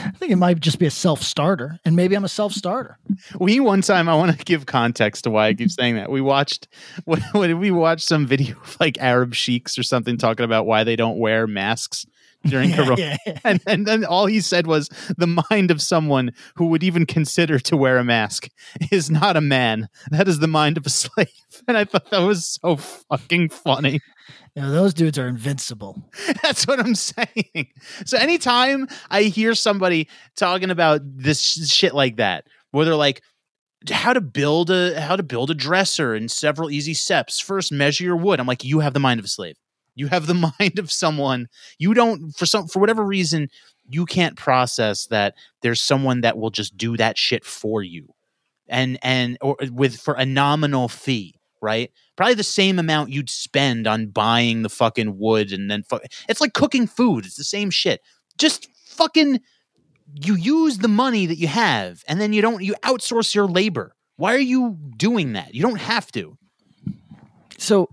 I think it might just be a self starter, and maybe I'm a self starter. We one time I want to give context to why I keep <laughs> saying that. We watched what, what did we watch some video of like Arab sheiks or something talking about why they don't wear masks during Corona. yeah, yeah. <laughs> And, and then all he said was the mind of someone who would even consider to wear a mask is not a man. That is the mind of a <laughs> slave. And I thought that was so fucking funny. Know, those dudes are invincible. <laughs> That's what I'm saying. So anytime I hear somebody talking about this sh- shit like that, where they're like, how to build a how to build a dresser in several easy steps. First, measure your wood. I'm like, you have the mind of a slave. You have the <laughs> mind of someone. You don't for some for whatever reason you can't process that there's someone that will just do that shit for you, and and or with for a nominal fee, right? Probably the same amount you'd spend on buying the fucking wood and then fu- it's like cooking food. It's the same shit. Just fucking you use the money that you have and then you don't you outsource your labor Why are you doing that? You don't have to. So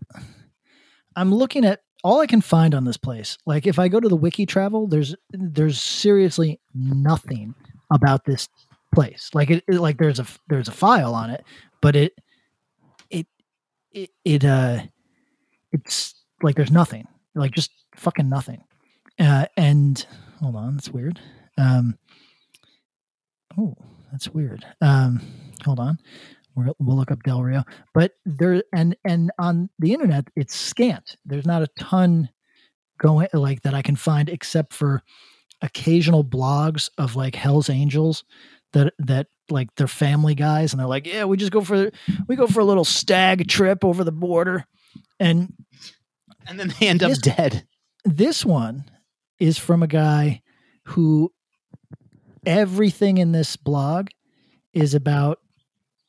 I'm looking at all I can find on this place. Like if I go to the wiki travel, there's there's seriously nothing about this place. Like it, it- like there's a there's a file on it, but it it it it uh it's like there's nothing. Like just fucking nothing. Uh and hold on, that's weird. Um Oh, that's weird. Um hold on. We'll, we'll look up Del Rio but there and and on the internet it's scant there's not a ton going like that i can find except for occasional blogs of like hell's angels that that like they're family guys and they're like yeah we just go for we go for a little stag trip over the border and And then they end up dead. this one is from a guy who everything in this blog is about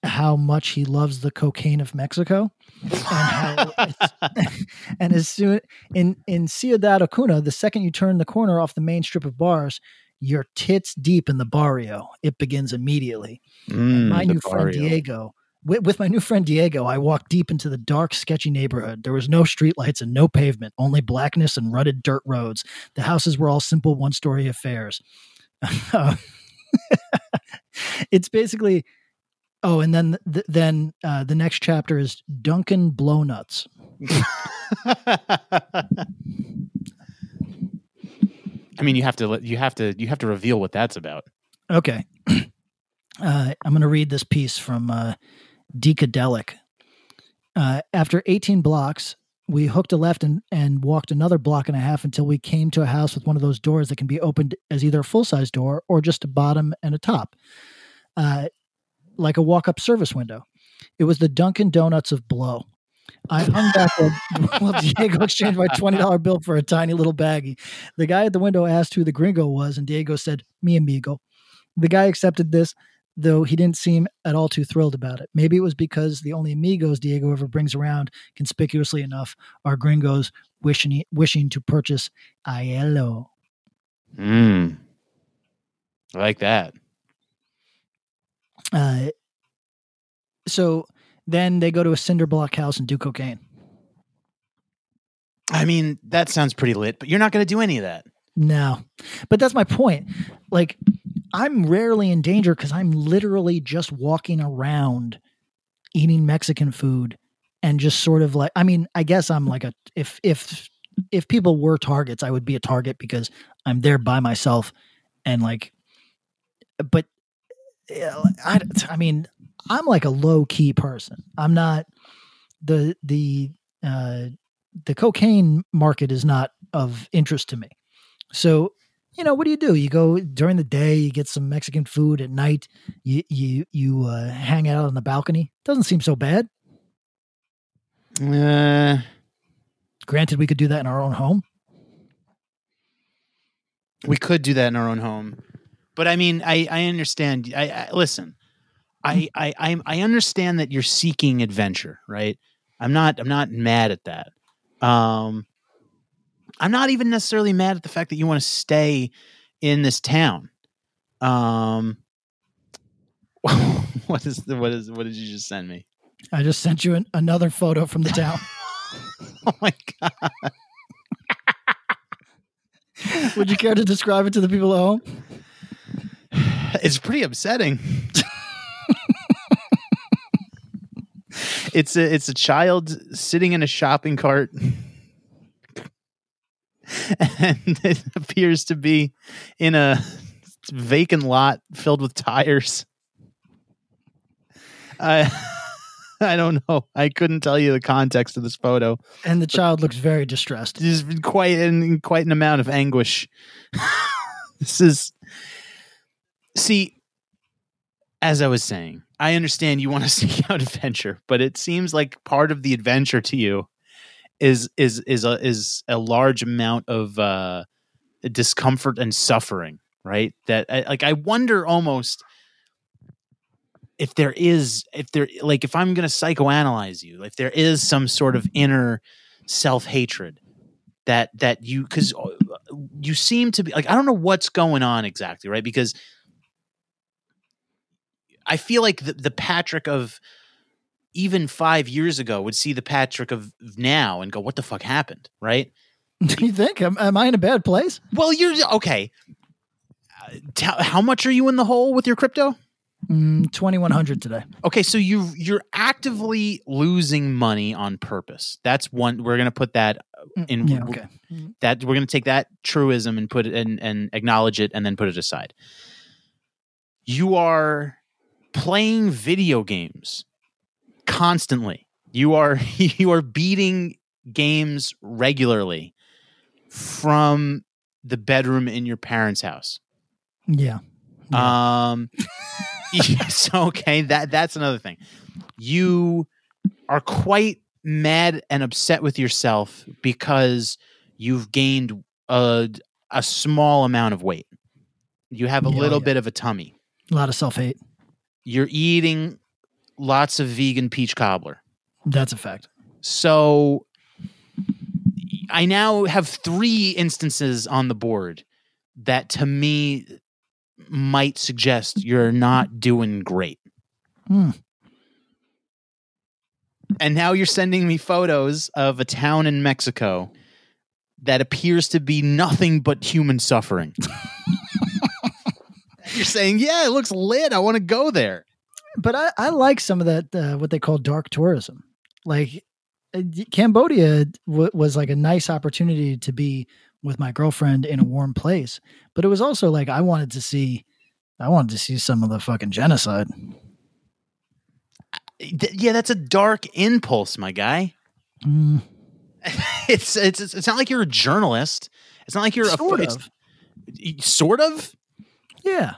how much he loves the cocaine of Mexico and how <laughs> and as soon in in Ciudad Acuna, the second you turn the corner off the main strip of bars, you're tits deep in the barrio. It begins immediately. Mm, my new friend. Diego, with, with my new friend Diego, I walked deep into the dark, sketchy neighborhood. There was no streetlights and no pavement, only blackness and rutted dirt roads. The houses were all simple one-story affairs. Um, <laughs> it's basically. Oh, and then th- then uh, the next chapter is Duncan Blownuts. <laughs> I mean, you have to let- you have to you have to reveal what that's about. Okay. <clears throat> uh, I'm going to read this piece from uh, Decadelic. Uh, after 18 blocks, we hooked a left and, and walked another block and a half until we came to a house with one of those doors that can be opened as either a full size door or just a bottom and a top, uh, like a walk up service window. It was the Dunkin' Donuts of Blow. I hung back <laughs> while, Diego exchanged my $20 bill for a tiny little baggie. The guy at the window asked who the gringo was, and Diego said, Mi amigo. The guy accepted this, though he didn't seem at all too thrilled about it. Maybe it was because the only amigos Diego ever brings around, conspicuously enough, are gringos wishing wishing to purchase Aiello. Mm. I like that. Uh, so then they go to a cinder block house and do cocaine. I mean, that sounds pretty lit, but you're not going to do any of that. No, but that's my point. Like, I'm rarely in danger because I'm literally just walking around eating Mexican food and just sort of like, I mean, I guess I'm like a, if, if, if people were targets, I would be a target because I'm there by myself and like, but I, I mean, I'm like a low key person. I'm not the, the, uh, the cocaine market is not of interest to me. So, you know, what do you do? You go during the day, you get some Mexican food at night, you you you uh, hang out on the balcony. Doesn't seem so bad. Uh, Granted, we could do that in our own home. we could do that in our own home, but I mean, I I understand. I, I listen. I I I'm- I understand that you're seeking adventure, right? I'm not I'm not mad at that. Um, I'm not even necessarily mad at the fact that you want to stay in this town. Um, <laughs> what is the what is what did you just send me? I just sent you an, another photo from the <laughs> town. Oh my god! <laughs> Would you care to describe it to the people at home? <laughs> It's pretty upsetting. it's a it's a child sitting in a shopping cart, and it appears to be in a vacant lot filled with tires. I <laughs> I don't know. I couldn't tell you the context of this photo. And the child looks very distressed. There's quite an quite an amount of anguish. <laughs> this is see, as I was saying, I understand you want to <laughs> seek out adventure, but it seems like part of the adventure to you is is is a is a large amount of uh, discomfort and suffering, right? That I- like I wonder almost if there is if there like if I'm going to psychoanalyze you, if there is some sort of inner self hatred that that you because you seem to be like I don't know what's going on exactly, right? Because I feel like the, the Patrick of even five years ago would see the Patrick of now and go, "What the fuck happened?" Right? Do <laughs> you think? Am, am I in a bad place? Well, you're okay. Uh, t- how much are you in the hole with your crypto? Mm, 2100 today. Okay, so you you're actively losing money on purpose. That's one. We're gonna put that in. Mm, Yeah, okay. That we're gonna take that truism and put it and and acknowledge it and then put it aside. You are playing video games constantly. You are <laughs> you are beating games regularly from the bedroom in your parents' house. Yeah. Um <laughs> yes, okay, that that's another thing. You are quite mad and upset with yourself because you've gained a a small amount of weight. You have a Yeah, little yeah. bit of a tummy. A lot of self hate. You're eating lots of vegan peach cobbler. That's a fact. So I now have three instances on the board that to me might suggest you're not doing great. Hmm. And now you're sending me photos of a town in Mexico that appears to be nothing but human suffering. <laughs> you're saying, yeah, it looks lit. I want to go there. But I, I like some of that, uh, what they call dark tourism. Like uh, Cambodia w- was like a nice opportunity to be with my girlfriend in a warm place. But it was also like I wanted to see, I wanted to see some of the fucking genocide. Yeah, that's a dark impulse, my guy. Mm, <laughs> it's it's it's it's not like you're a journalist. It's not like you're Sort a of. sort of. yeah.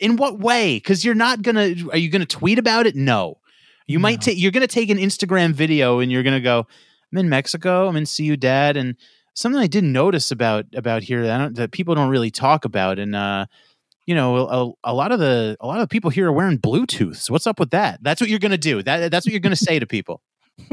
In what way? Because you're not gonna. Are you gonna tweet about it? No. You might take. You're gonna take an Instagram video and you're gonna go. I'm in Mexico. I'm in Ciudad, and something I didn't notice about about here that, I don't, that people don't really talk about, and uh, you know, a, a lot of the a lot of the people here are wearing Bluetooth. So what's up with that? That's what you're gonna do. That that's what you're gonna say to people. <laughs>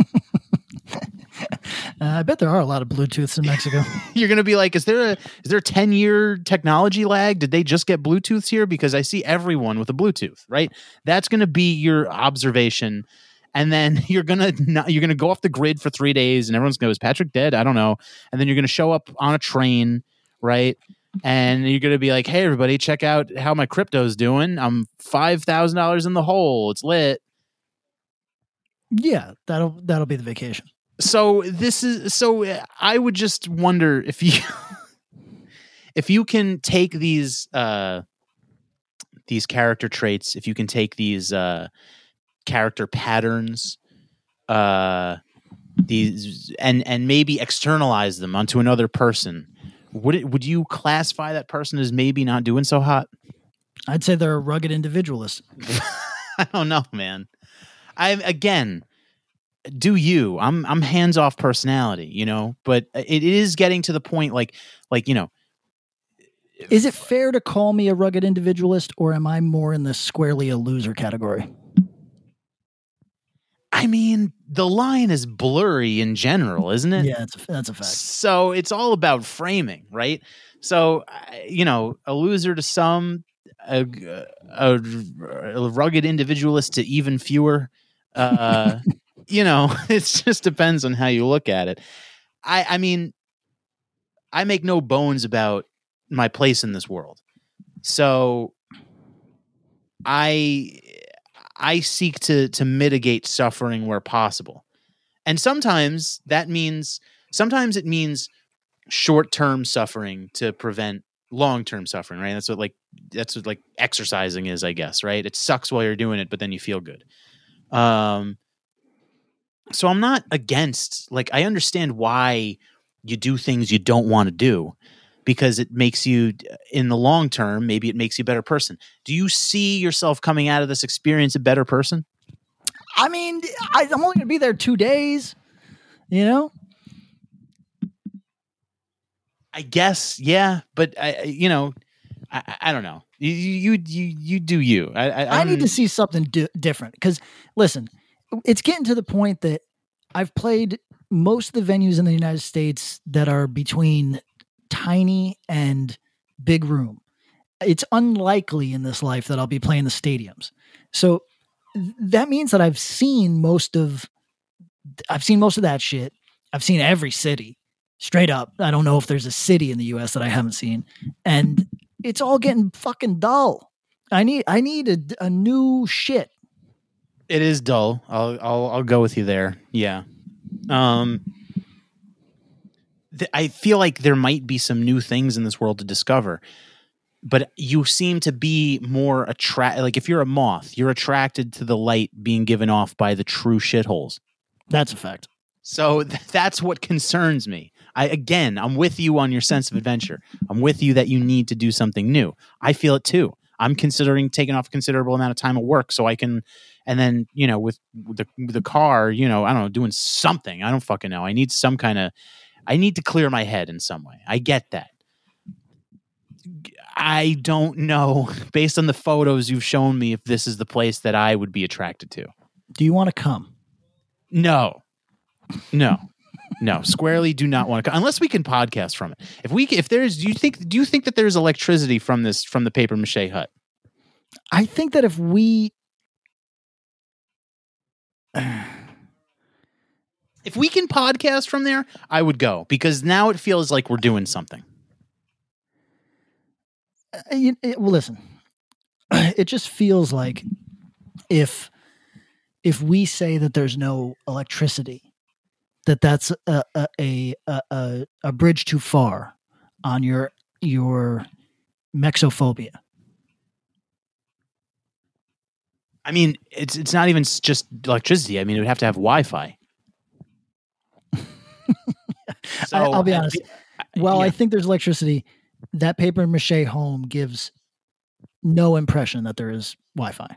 Uh, I bet there are a lot of Bluetooths in Mexico. <laughs> You're gonna be like, is there a is there a ten year technology lag? Did they just get Bluetooths here? Because I see everyone with a Bluetooth, right? That's gonna be your observation, and then <laughs> you're gonna not, you're gonna go off the grid for three days, and everyone's gonna go, is Patrick dead? I don't know. And then you're gonna show up on a train, right? And you're gonna be like, hey everybody, check out how my crypto's doing. I'm five thousand dollars in the hole. It's lit. yeah, that'll that'll be the vacation. So this is so i would just wonder if you <laughs> if you can take these uh these character traits if you can take these uh character patterns uh these and and maybe externalize them onto another person would it would you classify that person as maybe not doing so hot I'd say they're a rugged individualist. <laughs> I don't know, man. I again, do you? I'm I'm hands off personality, you know, but it is getting to the point like like you know, Is it fair to call me a rugged individualist, or am I more in the squarely a loser category? I mean, the line is blurry in general, isn't it? Yeah, that's a, that's a fact. So it's all about framing, right? So you know, a loser to some, a, a, a rugged individualist to even fewer. Uh, <laughs> you know, <laughs> it just depends on how you look at it. I, I mean, I make no bones about my place in this world. So I I seek to to mitigate suffering where possible. And sometimes that means sometimes it means short-term suffering to prevent long-term suffering, right? That's what like that's what like exercising is, I guess, right? It sucks while you're doing it, but then you feel good. Um so I'm not against like I understand why you do things you don't want to do because it makes you in the long term maybe it makes you a better person. Do you see yourself coming out of this experience a better person? I mean, I, I'm only going to be there two days. You know, I guess, yeah, but I, you know, I, I- don't know. You, you, you, you do you. I, I, I need to see something di- different because listen, it's getting to the point that I've played most of the venues in the United States that are between tiny and big room. it's unlikely in this life that I'll be playing the stadiums. So that means that I've seen most of I've seen most of that shit. I've seen every city. Straight up. I don't know if there's a city in the US that I haven't seen. And it's all getting fucking dull. I need I need a, a new shit. It is dull. I'll I'll I'll go with you there. Yeah. Um th- I feel like there might be some new things in this world to discover. But you seem to be more attract like if you're a moth, you're attracted to the light being given off by the true shitholes. That's a fact. So th- that's what concerns me. I again, I'm with you on your sense of adventure. I'm with you that you need to do something new. I feel it too. I'm considering taking off a considerable amount of time at work so I can, and then you know with the the car, you know, I don't know, doing something. I don't fucking know. I need some kind of, I need to clear my head in some way. I get that. I don't know, <laughs> based on the photos you've shown me, if this is the place that I would be attracted to. Do you want to come? No, no, no. Squarely, do not want to unless we can podcast from it. If we, if there's, do you think, do you think that there's electricity from this from the paper mache hut? I think that if we If we can podcast from there, I would go because now it feels like we're doing something. Uh, you- it- well, listen, <clears throat> it just feels like if if we say that there's no electricity, that that's a a a a, a, bridge too far on your your mexophobia. I mean, it's it's not even just electricity. I mean, it would have to have Wi-Fi. <laughs> I, I'll be honest. While I think there's electricity, that paper mache home gives no impression that there is Wi-Fi.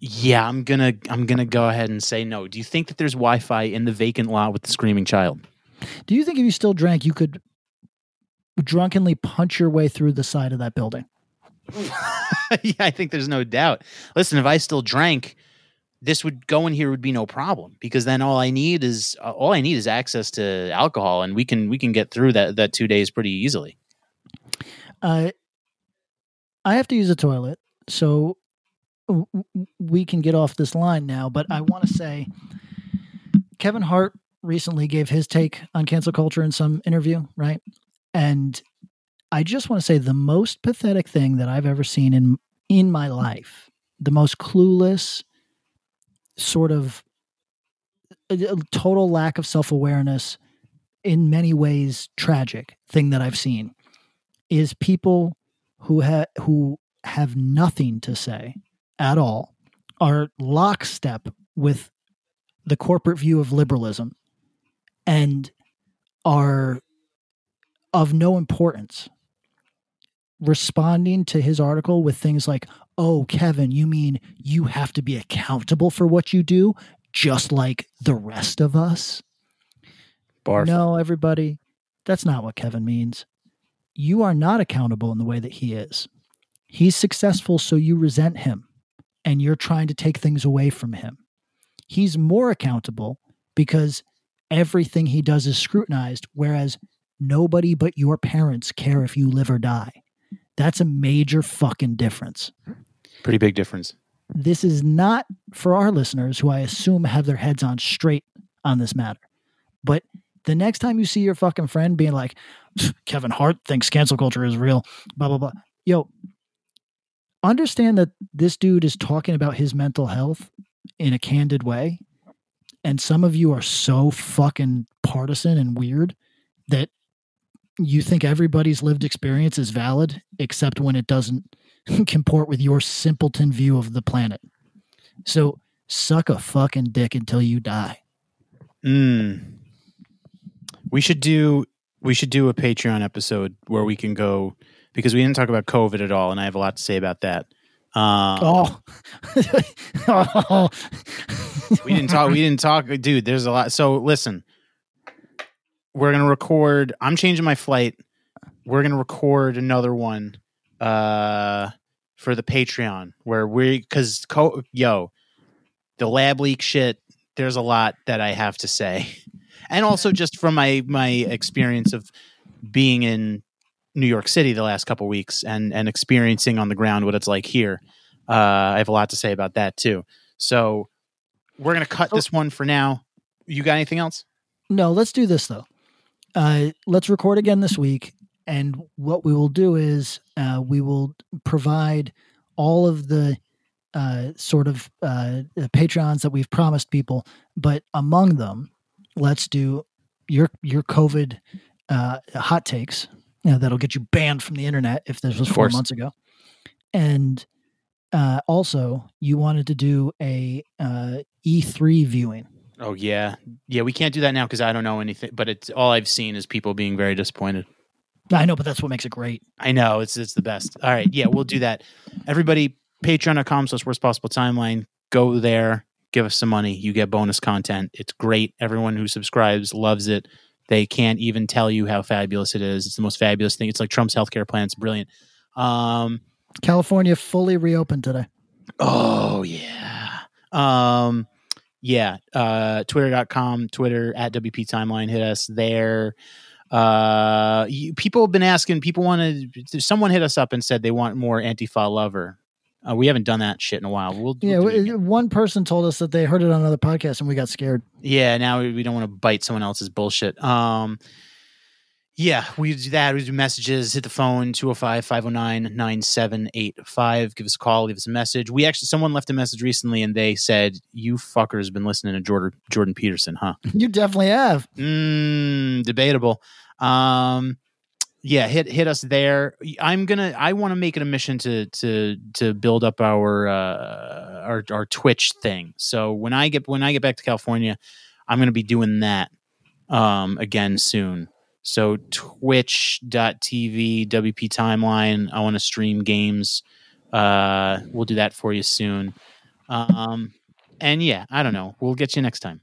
Yeah, I'm gonna I'm gonna go ahead and say no. Do you think that there's Wi-Fi in the vacant lot with the screaming child? Do you think if you still drank, you could drunkenly punch your way through the side of that building? <laughs> yeah, I think there's no doubt. Listen, if I still drank, this would go in here would be no problem because then all I need is uh, all I need is access to alcohol, and we can we can get through that that two days pretty easily. Uh, I have to use a toilet, so we can get off this line now. But I want to say, Kevin Hart recently gave his take on cancel culture in some interview, right? And I just want to say the most pathetic thing that I've ever seen in in my life, the most clueless, sort of a, a total lack of self awareness, in many ways tragic thing that I've seen is people who ha- who have nothing to say at all are lockstep with the corporate view of liberalism and are of no importance. Responding to his article with things like oh kevin you mean you have to be accountable for what you do just like the rest of us? Barf. no everybody that's not what kevin means. You are not accountable in the way that he is. He's successful so you resent him and you're trying to take things away from him he's more accountable because everything he does is scrutinized whereas nobody but your parents care if you live or die that's a major fucking difference Pretty big difference. this is not for our listeners who I assume have their heads on straight on this matter. But the next time you see your fucking friend being like, Kevin Hart thinks cancel culture is real, blah, blah, blah. Yo, understand that this dude is talking about his mental health in a candid way. And some of you are so fucking partisan and weird that you think everybody's lived experience is valid, except when it doesn't <laughs> comport with your simpleton view of the planet. So suck a fucking dick until you die. Mm. We should do we should do a Patreon episode where we can go because we didn't talk about COVID at all, and I have a lot to say about that. Um, Oh, oh. <laughs> <laughs> we didn't talk. We didn't talk, dude. There's a lot. So listen, we're gonna record. I'm changing my flight. We're gonna record another one uh, for the Patreon where we because co- yo, the lab leak shit. There's a lot that I have to say, <laughs> and also just from my my experience of being in New York City the last couple weeks and and experiencing on the ground what it's like here. Uh, I have a lot to say about that too. So we're gonna cut this one for now. You got anything else? No, let's do this though. Uh, let's record again this week, and what we will do is uh, we will provide all of the uh, sort of uh, Patreons that we've promised people, but among them, let's do your your COVID uh, hot takes. You know, that'll get you banned from the internet if this was four months ago, and uh, also you wanted to do a uh, E3 viewing. Oh yeah, yeah. We can't do that now because I don't know anything. But it's all I've seen is people being very disappointed. I know, but that's what makes it great. I know it's it's the best. All right, yeah, we'll do that. Everybody, patreon.com slash worst possible timeline. Go there, give us some money. You get bonus content. It's great. Everyone who subscribes loves it. They can't even tell you how fabulous it is. It's the most fabulous thing. It's like Trump's healthcare plan. It's brilliant. Um, California fully reopened today. Oh yeah. Um yeah. Uh twitter.com, Twitter at WP timeline. Hit us there. Uh you, people have been asking, people want to someone hit us up and said they want more Antifa lover. Uh, we haven't done that shit in a while. We'll, Yeah, we'll it one person told us that they heard it on another podcast and we got scared. Yeah, now we, we don't want to bite someone else's bullshit. Um, yeah, we do that. We do messages, hit the phone, 205 509 9785. Give us a call, leave us a message. We actually, someone left a message recently and they said, You fuckers been listening to Jordan, Jordan Peterson, huh? You definitely have. Mm, debatable. Um, yeah, hit hit us there. I'm gonna. I want to make it a mission to to to build up our uh, our our Twitch thing. So when I get when I get back to California, I'm gonna be doing that um, again soon. So Twitch.tv WP Timeline. I want to stream games. Uh, we'll do that for you soon. Um, and yeah, I don't know. We'll get you next time.